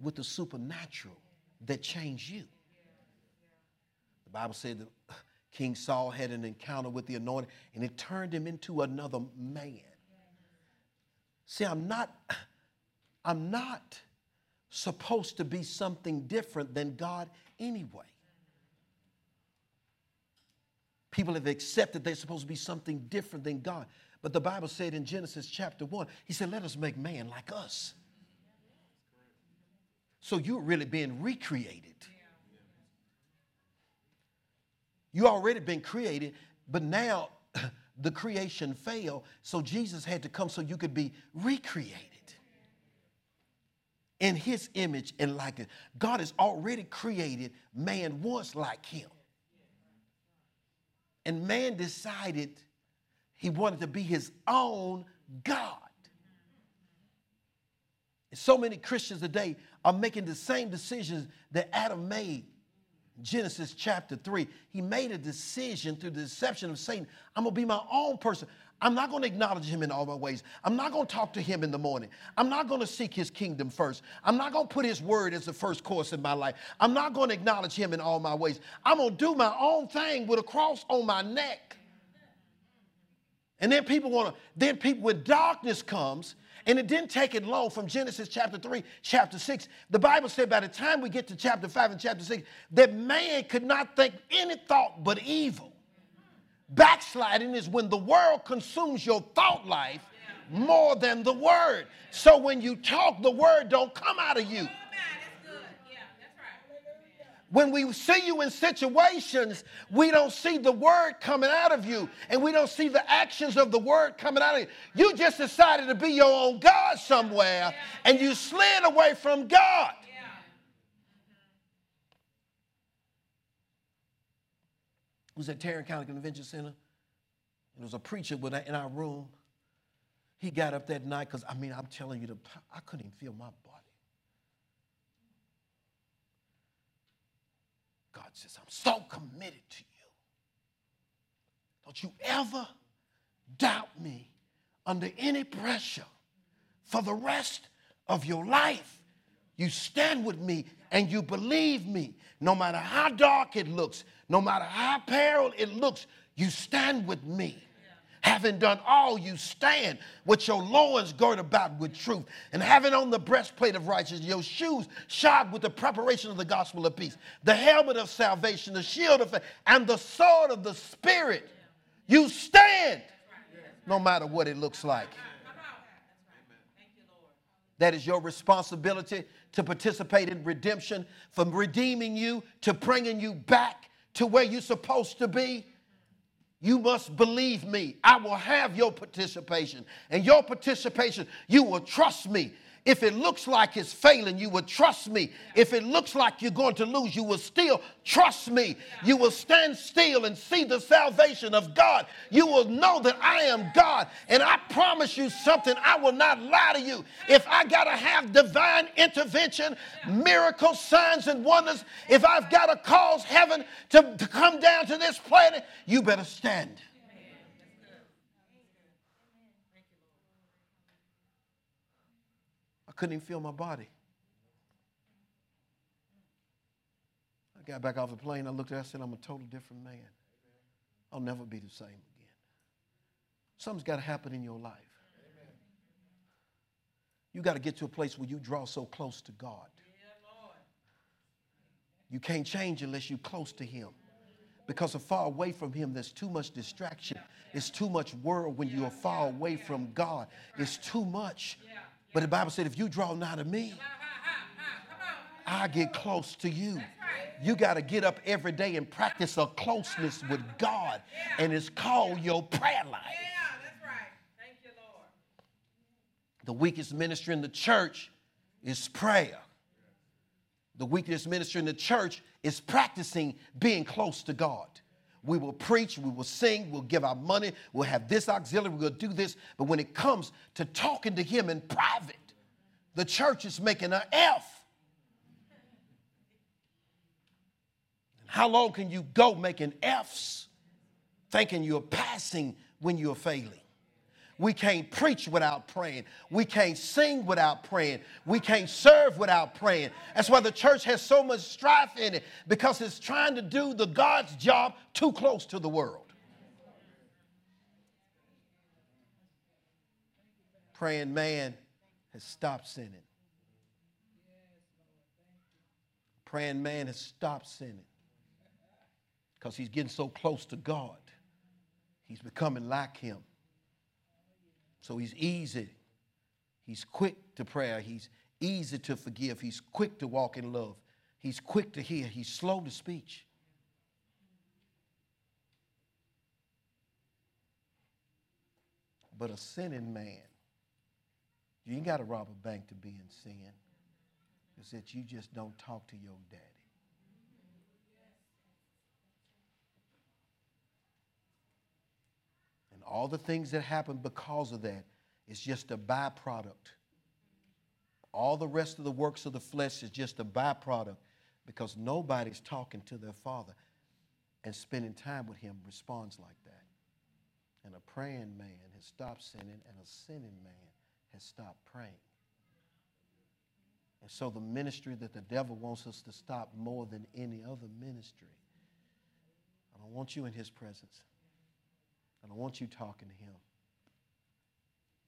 with the supernatural that change you. The Bible said that King Saul had an encounter with the anointed and it turned him into another man. See, I'm not, I'm not supposed to be something different than God anyway. People have accepted they're supposed to be something different than God. But the Bible said in Genesis chapter 1, He said, Let us make man like us. So you're really being recreated. You already been created, but now the creation failed, so Jesus had to come so you could be recreated in his image and likeness. God has already created man once like him. And man decided he wanted to be his own God. And so many Christians today are making the same decisions that Adam made Genesis chapter 3. He made a decision through the deception of Satan. I'm going to be my own person. I'm not going to acknowledge him in all my ways. I'm not going to talk to him in the morning. I'm not going to seek his kingdom first. I'm not going to put his word as the first course in my life. I'm not going to acknowledge him in all my ways. I'm going to do my own thing with a cross on my neck. And then people want to, then people, when darkness comes, and it didn't take it long from Genesis chapter 3, chapter 6. The Bible said by the time we get to chapter 5 and chapter 6, that man could not think any thought but evil. Backsliding is when the world consumes your thought life more than the word. So when you talk, the word don't come out of you. When we see you in situations, we don't see the word coming out of you and we don't see the actions of the word coming out of you. You just decided to be your own God somewhere and you slid away from God. Was at Tarrant County Convention Center. There was a preacher in our room. He got up that night because, I mean, I'm telling you, the, I couldn't even feel my body. God says, I'm so committed to you. Don't you ever doubt me under any pressure for the rest of your life. You stand with me and you believe me. No matter how dark it looks, no matter how peril it looks, you stand with me. Having done all, you stand with your loins girded about with truth, and having on the breastplate of righteousness, your shoes shod with the preparation of the gospel of peace, the helmet of salvation, the shield of faith, and the sword of the Spirit. You stand no matter what it looks like. That is your responsibility to participate in redemption, from redeeming you to bringing you back to where you're supposed to be. You must believe me. I will have your participation. And your participation, you will trust me. If it looks like it's failing, you will trust me. If it looks like you're going to lose, you will still trust me. You will stand still and see the salvation of God. You will know that I am God. And I promise you something, I will not lie to you. If I got to have divine intervention, miracles, signs, and wonders, if I've got to cause heaven to, to come down to this planet, you better stand. Couldn't even feel my body. I got back off the plane. I looked at it. I said, I'm a totally different man. I'll never be the same again. Something's got to happen in your life. You got to get to a place where you draw so close to God. You can't change unless you're close to Him. Because of far away from Him, there's too much distraction. It's too much world when you're far away from God. It's too much. But the Bible said, if you draw nigh to me, I get close to you. You got to get up every day and practice a closeness with God, and it's called your prayer life. The weakest ministry in the church is prayer. The weakest ministry in the church is practicing being close to God. We will preach, we will sing, we'll give our money, we'll have this auxiliary, we'll do this. But when it comes to talking to Him in private, the church is making an F. How long can you go making F's, thinking you're passing when you're failing? We can't preach without praying. We can't sing without praying. We can't serve without praying. That's why the church has so much strife in it because it's trying to do the God's job too close to the world. Praying man has stopped sinning. Praying man has stopped sinning because he's getting so close to God. He's becoming like him. So he's easy. He's quick to prayer. He's easy to forgive. He's quick to walk in love. He's quick to hear. He's slow to speech. But a sinning man, you ain't got to rob a bank to be in sin. It's that you just don't talk to your daddy. All the things that happen because of that is just a byproduct. All the rest of the works of the flesh is just a byproduct because nobody's talking to their father and spending time with him responds like that. And a praying man has stopped sinning, and a sinning man has stopped praying. And so, the ministry that the devil wants us to stop more than any other ministry, I don't want you in his presence. I don't want you talking to him.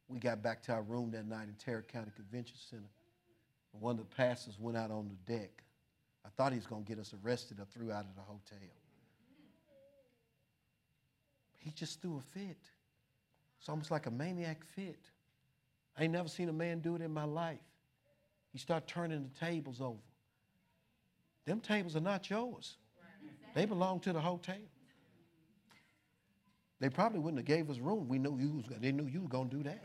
We got back to our room that night in Tarrant County Convention Center. And one of the pastors went out on the deck. I thought he was going to get us arrested or threw out of the hotel. He just threw a fit. It's almost like a maniac fit. I ain't never seen a man do it in my life. He started turning the tables over. Them tables are not yours. They belong to the hotel. They probably wouldn't have gave us room. We knew you was, they knew you were going to do that.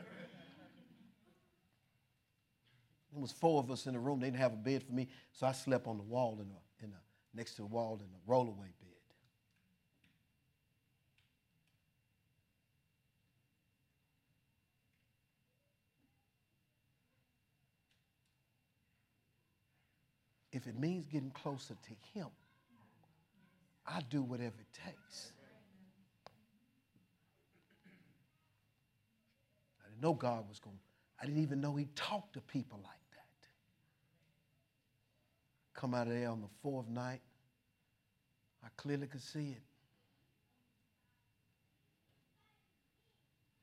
There was four of us in the room. They didn't have a bed for me, so I slept on the wall in a, in a, next to the wall in a rollaway bed. If it means getting closer to Him, I do whatever it takes. didn't know God was going. I didn't even know He talked to people like that. Come out of there on the fourth night. I clearly could see it.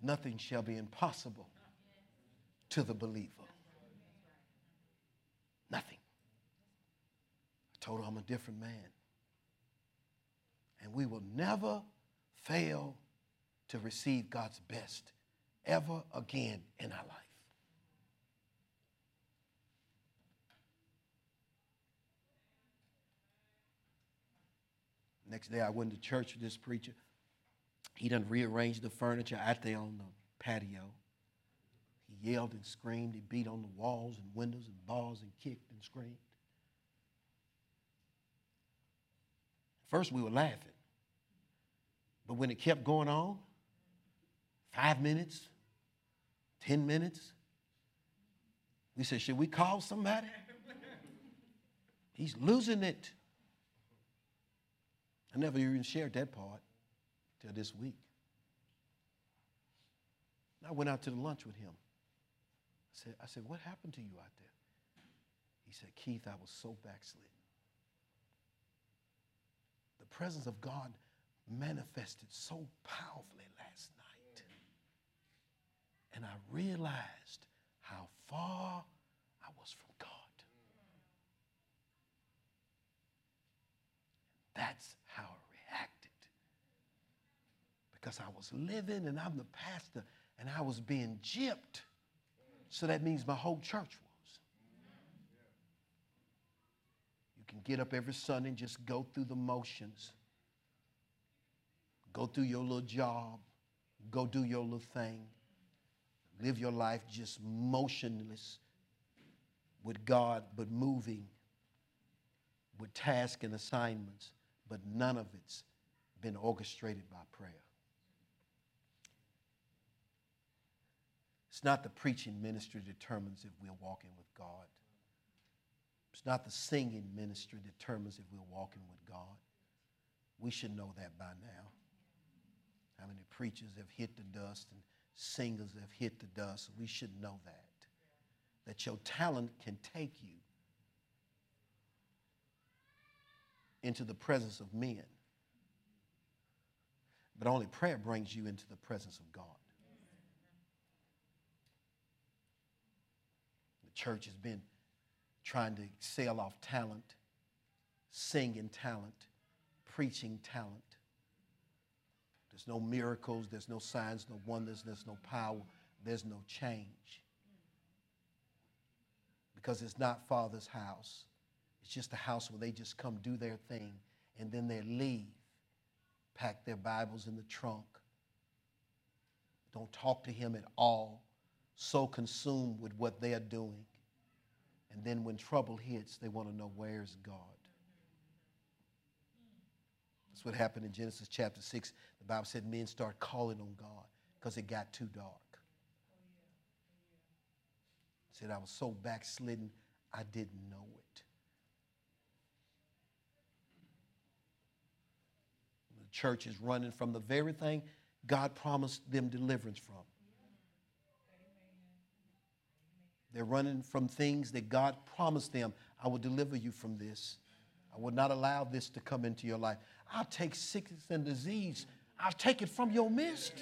Nothing shall be impossible to the believer. Nothing. I told her I'm a different man. And we will never fail to receive God's best ever again in our life. Next day, I went to church with this preacher. He done rearranged the furniture out there on the patio. He yelled and screamed. He beat on the walls and windows and bars and kicked and screamed. First, we were laughing. But when it kept going on, five minutes, 10 minutes, we said, Should we call somebody? He's losing it. I never even shared that part till this week. I went out to the lunch with him. I said, I said, What happened to you out there? He said, Keith, I was so backslid. The presence of God manifested so powerfully last night. And I realized how far I was from God. That's how I reacted. Because I was living and I'm the pastor and I was being gypped. So that means my whole church was. You can get up every Sunday and just go through the motions, go through your little job, go do your little thing, live your life just motionless with God, but moving with tasks and assignments, but none of it's been orchestrated by prayer. It's not the preaching ministry determines if we're walking with God. It's not the singing ministry determines if we're walking with God. We should know that by now. How many preachers have hit the dust and singers have hit the dust? We should know that. That your talent can take you into the presence of men. But only prayer brings you into the presence of God. The church has been trying to sell off talent, singing talent, preaching talent. There's no miracles, there's no signs, no wonders, there's no power, there's no change. Because it's not Father's house. It's just a house where they just come do their thing and then they leave, pack their Bibles in the trunk, don't talk to Him at all, so consumed with what they are doing. And then when trouble hits, they want to know where's God. That's what happened in Genesis chapter 6. The Bible said men start calling on God because it got too dark. Said I was so backslidden, I didn't know it. The church is running from the very thing God promised them deliverance from. They're running from things that God promised them. I will deliver you from this. I will not allow this to come into your life. I'll take sickness and disease. I'll take it from your midst.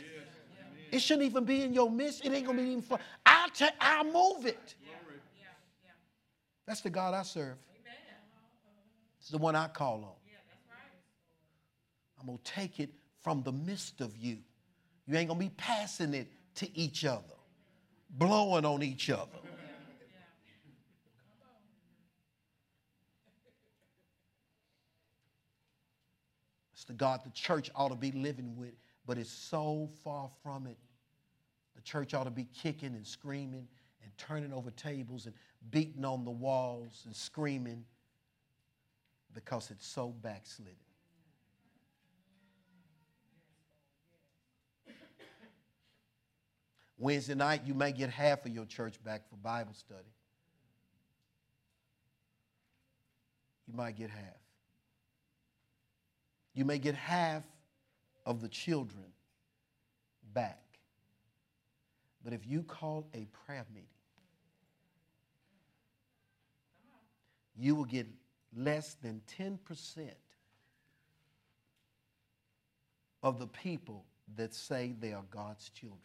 It shouldn't even be in your midst. It ain't gonna be even fun. I'll take. I'll move it. That's the God I serve. It's the one I call on. I'm gonna take it from the midst of you. You ain't gonna be passing it to each other, blowing on each other. The God the church ought to be living with, but it's so far from it. The church ought to be kicking and screaming and turning over tables and beating on the walls and screaming because it's so backslidden. Wednesday night, you may get half of your church back for Bible study. You might get half. You may get half of the children back. But if you call a prayer meeting, you will get less than 10% of the people that say they are God's children.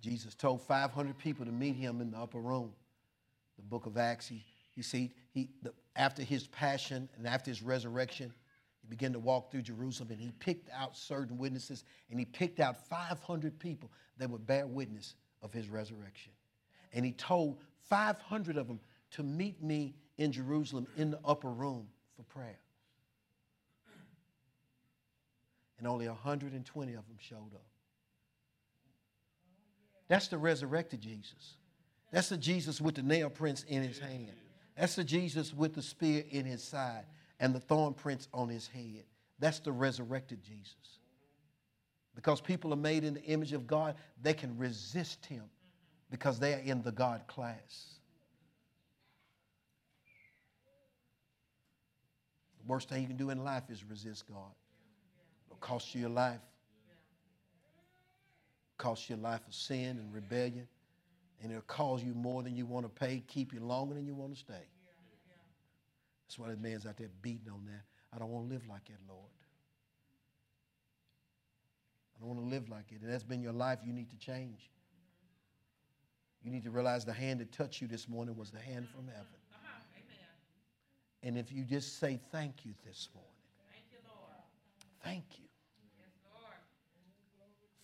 Jesus told 500 people to meet him in the upper room the book of Acts, he, you see, he, the, after his passion and after his resurrection, he began to walk through Jerusalem and he picked out certain witnesses and he picked out 500 people that would bear witness of his resurrection. And he told 500 of them to meet me in Jerusalem in the upper room for prayer. and only 120 of them showed up. That's the resurrected Jesus. That's the Jesus with the nail prints in his hand. That's the Jesus with the spear in his side and the thorn prints on his head. That's the resurrected Jesus. Because people are made in the image of God, they can resist him because they are in the God class. The worst thing you can do in life is resist God. It'll cost you your life. Cost you a life of sin and rebellion. And it'll cause you more than you want to pay, keep you longer than you want to stay. That's why that man's out there beating on that. I don't want to live like that, Lord. I don't want to live like it. And that's been your life. You need to change. You need to realize the hand that touched you this morning was the hand from heaven. And if you just say thank you this morning, thank you, Lord. Thank you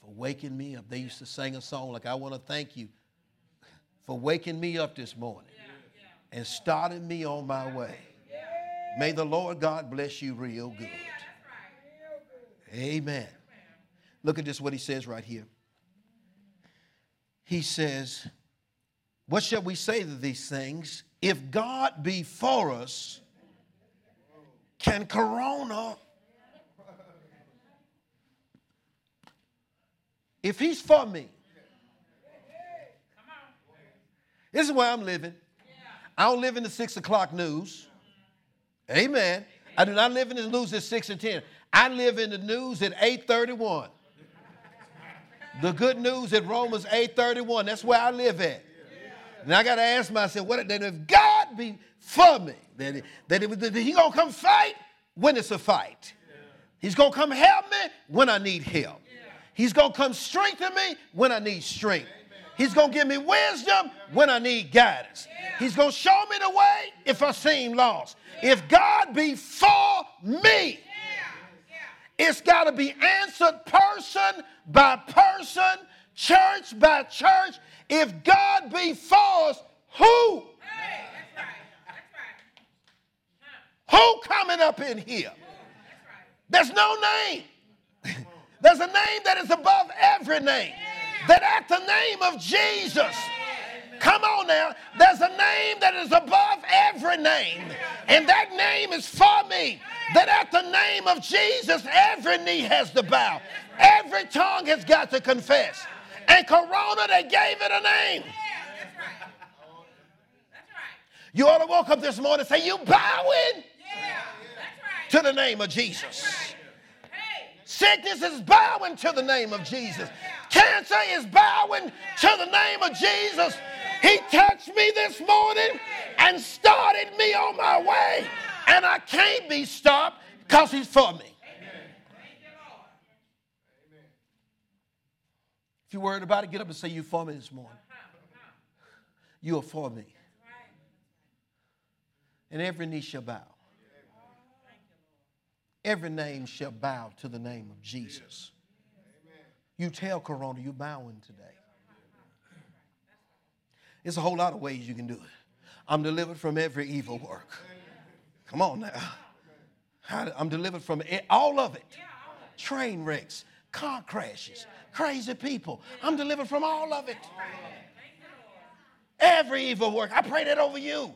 for waking me up. They used to sing a song like, I want to thank you for waking me up this morning and starting me on my way. May the Lord God bless you real good. Amen. Look at this, what he says right here. He says, What shall we say to these things? If God be for us, can Corona, if he's for me, this is where I'm living. I don't live in the six o'clock news. Amen. I do not live in the news at six and ten. I live in the news at 831. The good news at Romans 8:31. That's where I live at. And I got to ask myself, what then if God be for me, then, then, then he gonna come fight when it's a fight. He's gonna come help me when I need help. He's gonna come strengthen me when I need strength. He's gonna give me wisdom when I need guidance. He's gonna show me the way if I seem lost. If God be for me, it's got to be answered person by person, church by church. If God be for us, who? Who coming up in here? There's no name. There's a name that is above every name. That at the name of Jesus, come on now, there's a name that is above every name. And that name is for me. That at the name of Jesus, every knee has to bow, every tongue has got to confess. And Corona, they gave it a name. You ought to woke up this morning and say, You bowing to the name of Jesus. Sickness is bowing to the name of Jesus. Cancer is bowing to the name of Jesus. He touched me this morning and started me on my way. And I can't be stopped because he's for me. If you're worried about it, get up and say, You for me this morning. You are for me. And every knee shall bow. Every name shall bow to the name of Jesus. You tell Corona you're bowing today. There's a whole lot of ways you can do it. I'm delivered from every evil work. Come on now. I'm delivered from all of it. Train wrecks, car crashes, crazy people. I'm delivered from all of it. Every evil work. I pray that over you.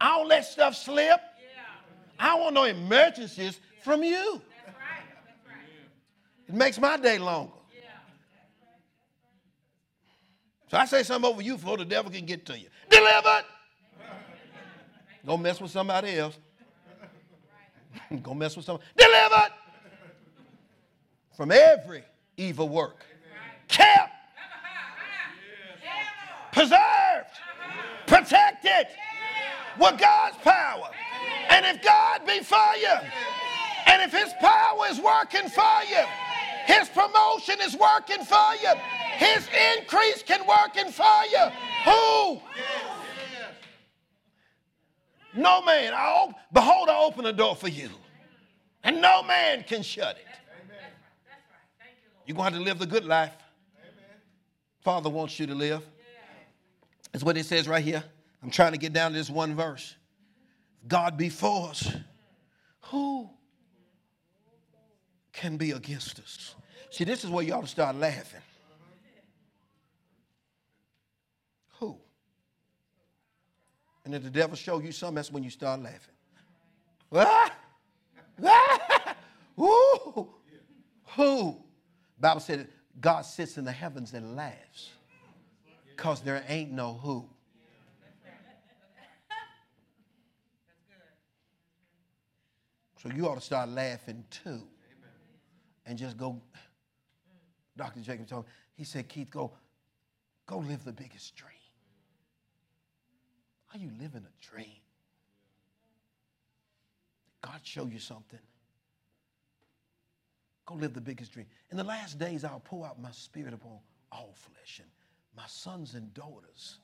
I don't let stuff slip. I don't want no emergencies from you. It makes my day longer. So I say something over you before the devil can get to you. Delivered. Don't mess with somebody else. Go mess with somebody. Delivered from every evil work. Kept. Preserved. Protected with God's power. And if God be for you, and if His power is working for you, His promotion is working for you, His increase can working for you. Who? No man. I behold, I open the door for you, and no man can shut it. You're going to have to live the good life. Father wants you to live. That's what it says right here. I'm trying to get down to this one verse. God be for us. Who can be against us? See, this is where you ought to start laughing. Who? And if the devil show you something, that's when you start laughing. Ah! Ah! Who? Who? Bible said God sits in the heavens and laughs because there ain't no who. So you ought to start laughing too. And just go. Dr. Jacob told me, he said, Keith, go, go live the biggest dream. Are you living a dream? Did God show you something? Go live the biggest dream. In the last days, I'll pour out my spirit upon all flesh. And my sons and daughters,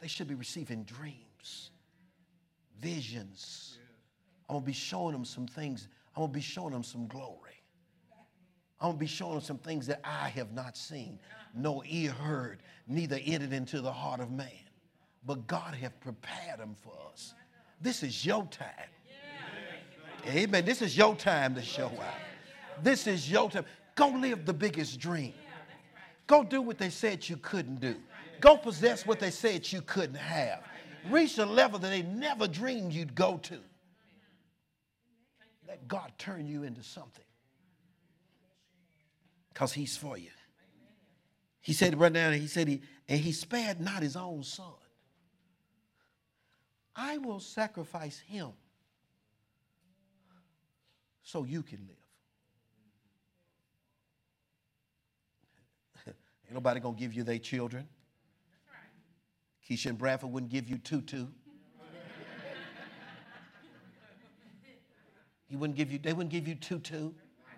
they should be receiving dreams, visions. I'm going to be showing them some things. I'm going to be showing them some glory. I'm going to be showing them some things that I have not seen, no ear heard, neither entered into the heart of man. But God have prepared them for us. This is your time. Amen. This is your time to show out. This is your time. Go live the biggest dream. Go do what they said you couldn't do. Go possess what they said you couldn't have. Reach a level that they never dreamed you'd go to. Let God turn you into something. Because He's for you. He said right now, he said he and he spared not his own son. I will sacrifice him so you can live. Ain't nobody gonna give you their children. Keisha and Bradford wouldn't give you tutu. he wouldn't give you, they wouldn't give you tutu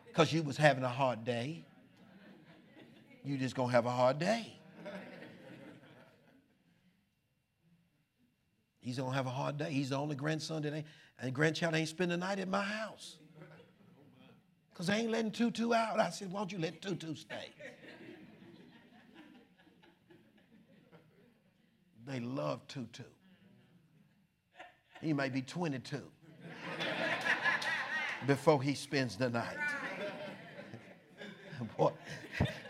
because you was having a hard day. You just gonna have a hard day. He's gonna have a hard day. He's the only grandson that ain't, and grandchild ain't spend the night at my house. Because they ain't letting Tutu out. I said, why don't you let Tutu stay? They love Tutu. He may be 22 before he spends the night. Boy,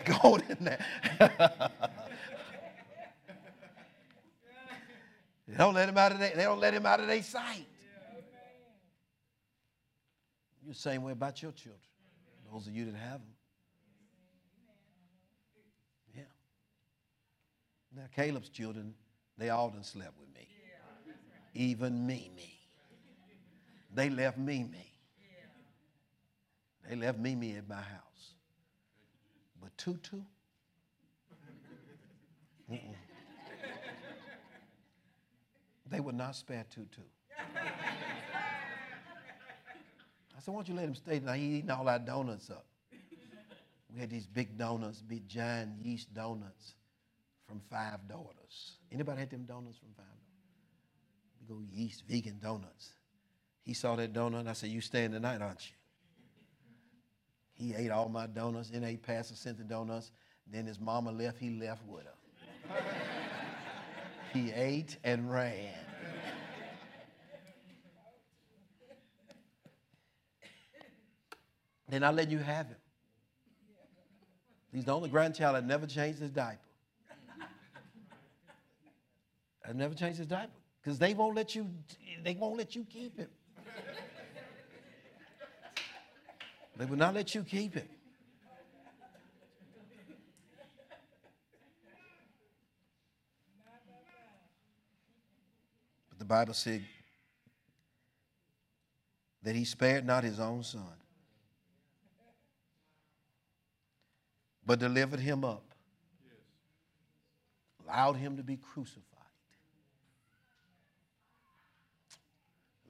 go in there. they don't let him out of their, they don't let him out of their sight. You're the same way about your children. Those of you that have them. Yeah. Now Caleb's children, they all done slept with me. Even Mimi. They left Mimi. They left Mimi at my house. But Tutu? Mm-mm. They would not spare Tutu. I said, why don't you let him stay tonight? He eating all our donuts up. We had these big donuts, big giant yeast donuts from Five Daughters. Anybody had them donuts from Five Daughters? We go yeast vegan donuts. He saw that donut. And I said, you staying tonight, aren't you? He ate all my donuts, then ate Pastor sent the donuts. Then his mama left, he left with her. he ate and ran. then I let you have him. He's the only grandchild that never changed his diaper. I never changed his diaper because they won't let you. They won't let you keep him. They would not let you keep it. But the Bible said that he spared not his own son, but delivered him up, allowed him to be crucified,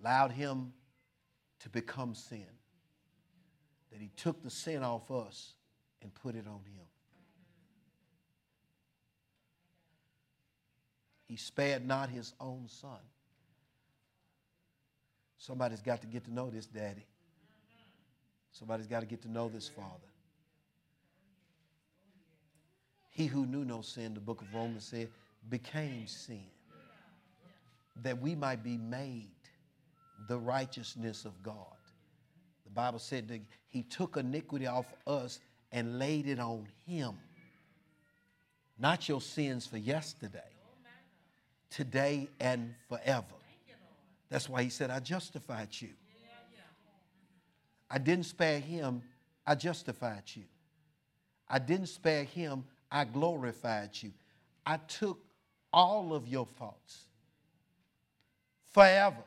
allowed him to become sin that he took the sin off us and put it on him. He spared not his own son. Somebody's got to get to know this daddy. Somebody's got to get to know this father. He who knew no sin, the book of Romans said, became sin, that we might be made the righteousness of God. The Bible said that he took iniquity off us and laid it on him. Not your sins for yesterday, today and forever. That's why he said, I justified you. I didn't spare him, I justified you. I didn't spare him, I glorified you. I took all of your faults forever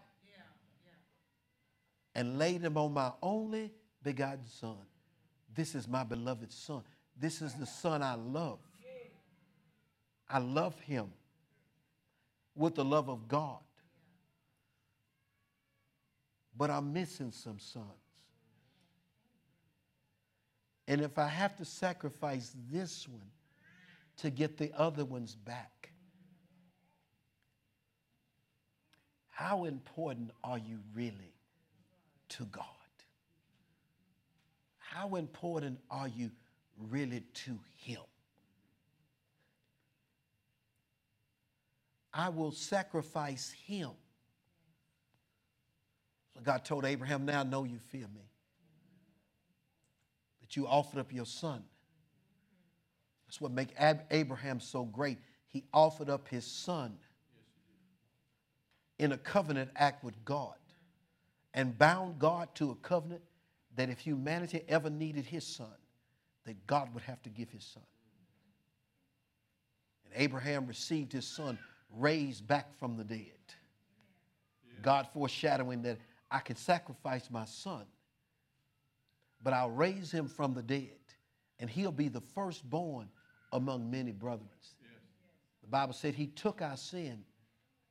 and laid them on my only begotten Son. This is my beloved Son. This is the Son I love. I love him with the love of God. But I'm missing some sons. And if I have to sacrifice this one to get the other ones back, how important are you really to God? How important are you really to Him? I will sacrifice Him. So God told Abraham, Now I know you fear me. That you offered up your son. That's what makes Abraham so great. He offered up his son in a covenant act with God and bound God to a covenant that if humanity ever needed his son, that God would have to give his son. And Abraham received his son raised back from the dead. God foreshadowing that I can sacrifice my son, but I'll raise him from the dead, and he'll be the firstborn among many brethren. The Bible said he took our sin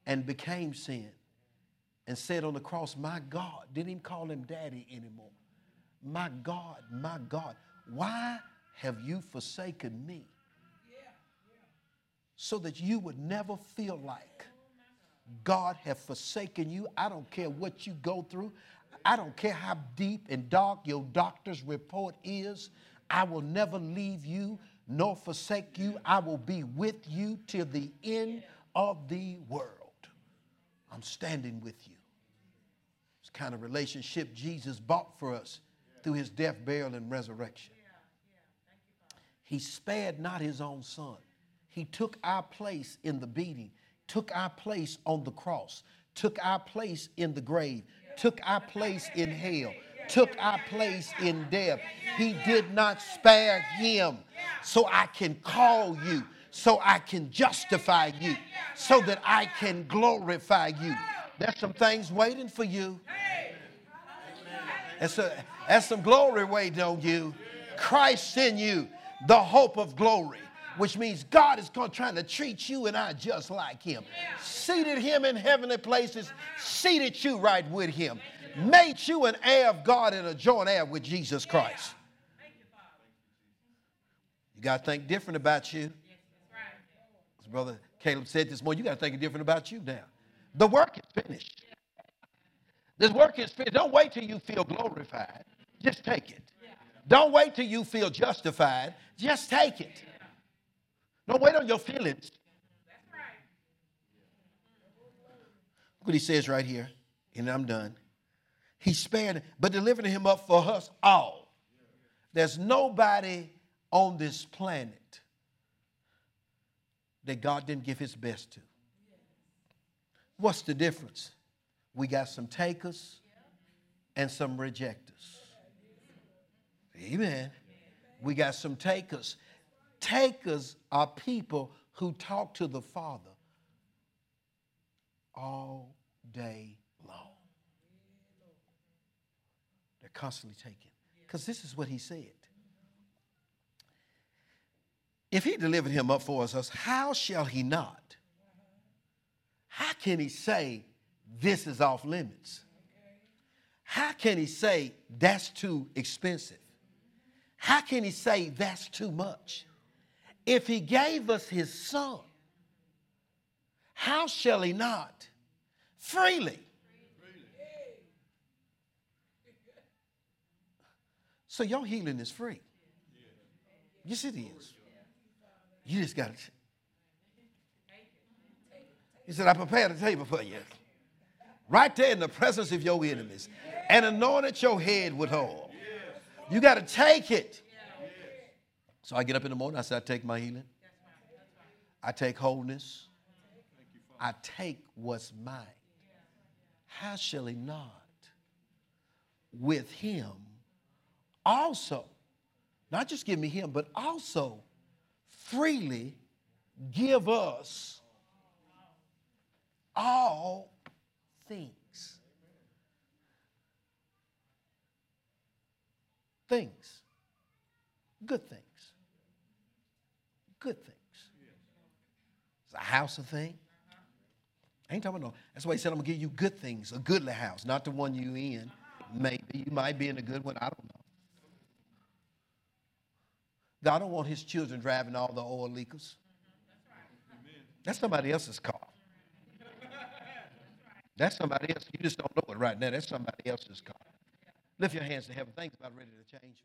and became sin and said on the cross, My God, didn't even call him daddy anymore. My God, my God, why have you forsaken me? So that you would never feel like God have forsaken you. I don't care what you go through. I don't care how deep and dark your doctor's report is. I will never leave you nor forsake you. I will be with you till the end of the world. I'm standing with you. Kind of relationship Jesus bought for us through his death, burial, and resurrection. He spared not his own son. He took our place in the beating, took our place on the cross, took our place in the grave, took our place in hell, took our place in death. He did not spare him so I can call you, so I can justify you, so that I can glorify you. There's some things waiting for you. That's, a, that's some glory waiting on you. Christ in you, the hope of glory which means God is trying to treat you and I just like Him. Seated Him in heavenly places, seated you right with Him, made you an heir of God and a joint heir with Jesus Christ. You got to think different about you. As Brother Caleb said this morning, you got to think different about you now. The work is finished. This work is finished. Don't wait till you feel glorified. Just take it. Don't wait till you feel justified. Just take it. Don't wait on your feelings. Look what he says right here, and I'm done. He spared, but delivered him up for us all. There's nobody on this planet that God didn't give his best to. What's the difference? We got some takers and some rejectors. Amen. We got some takers. Takers are people who talk to the Father all day long. They're constantly taking. Because this is what he said. If he delivered him up for us, how shall he not? How can he say this is off limits? How can he say that's too expensive? How can he say that's too much? If he gave us his son, how shall he not? Freely. So your healing is free. Yes, it is. You just got to. He said, I prepared a table for you. Right there in the presence of your enemies and anointed your head with oil. You got to take it. So I get up in the morning, I say, I take my healing. I take wholeness. I take what's mine. How shall he not with him also, not just give me him, but also freely give us all things. Things. Good things. Good things. It's a house of things. I ain't talking about no. That's why he said, I'm going to give you good things, a goodly house, not the one you in. Maybe you might be in a good one. I don't know. God don't want his children driving all the oil leakers. That's somebody else's car. That's somebody else. You just don't know it right now. That's somebody else's car. Lift your hands to heaven. Things about ready to change.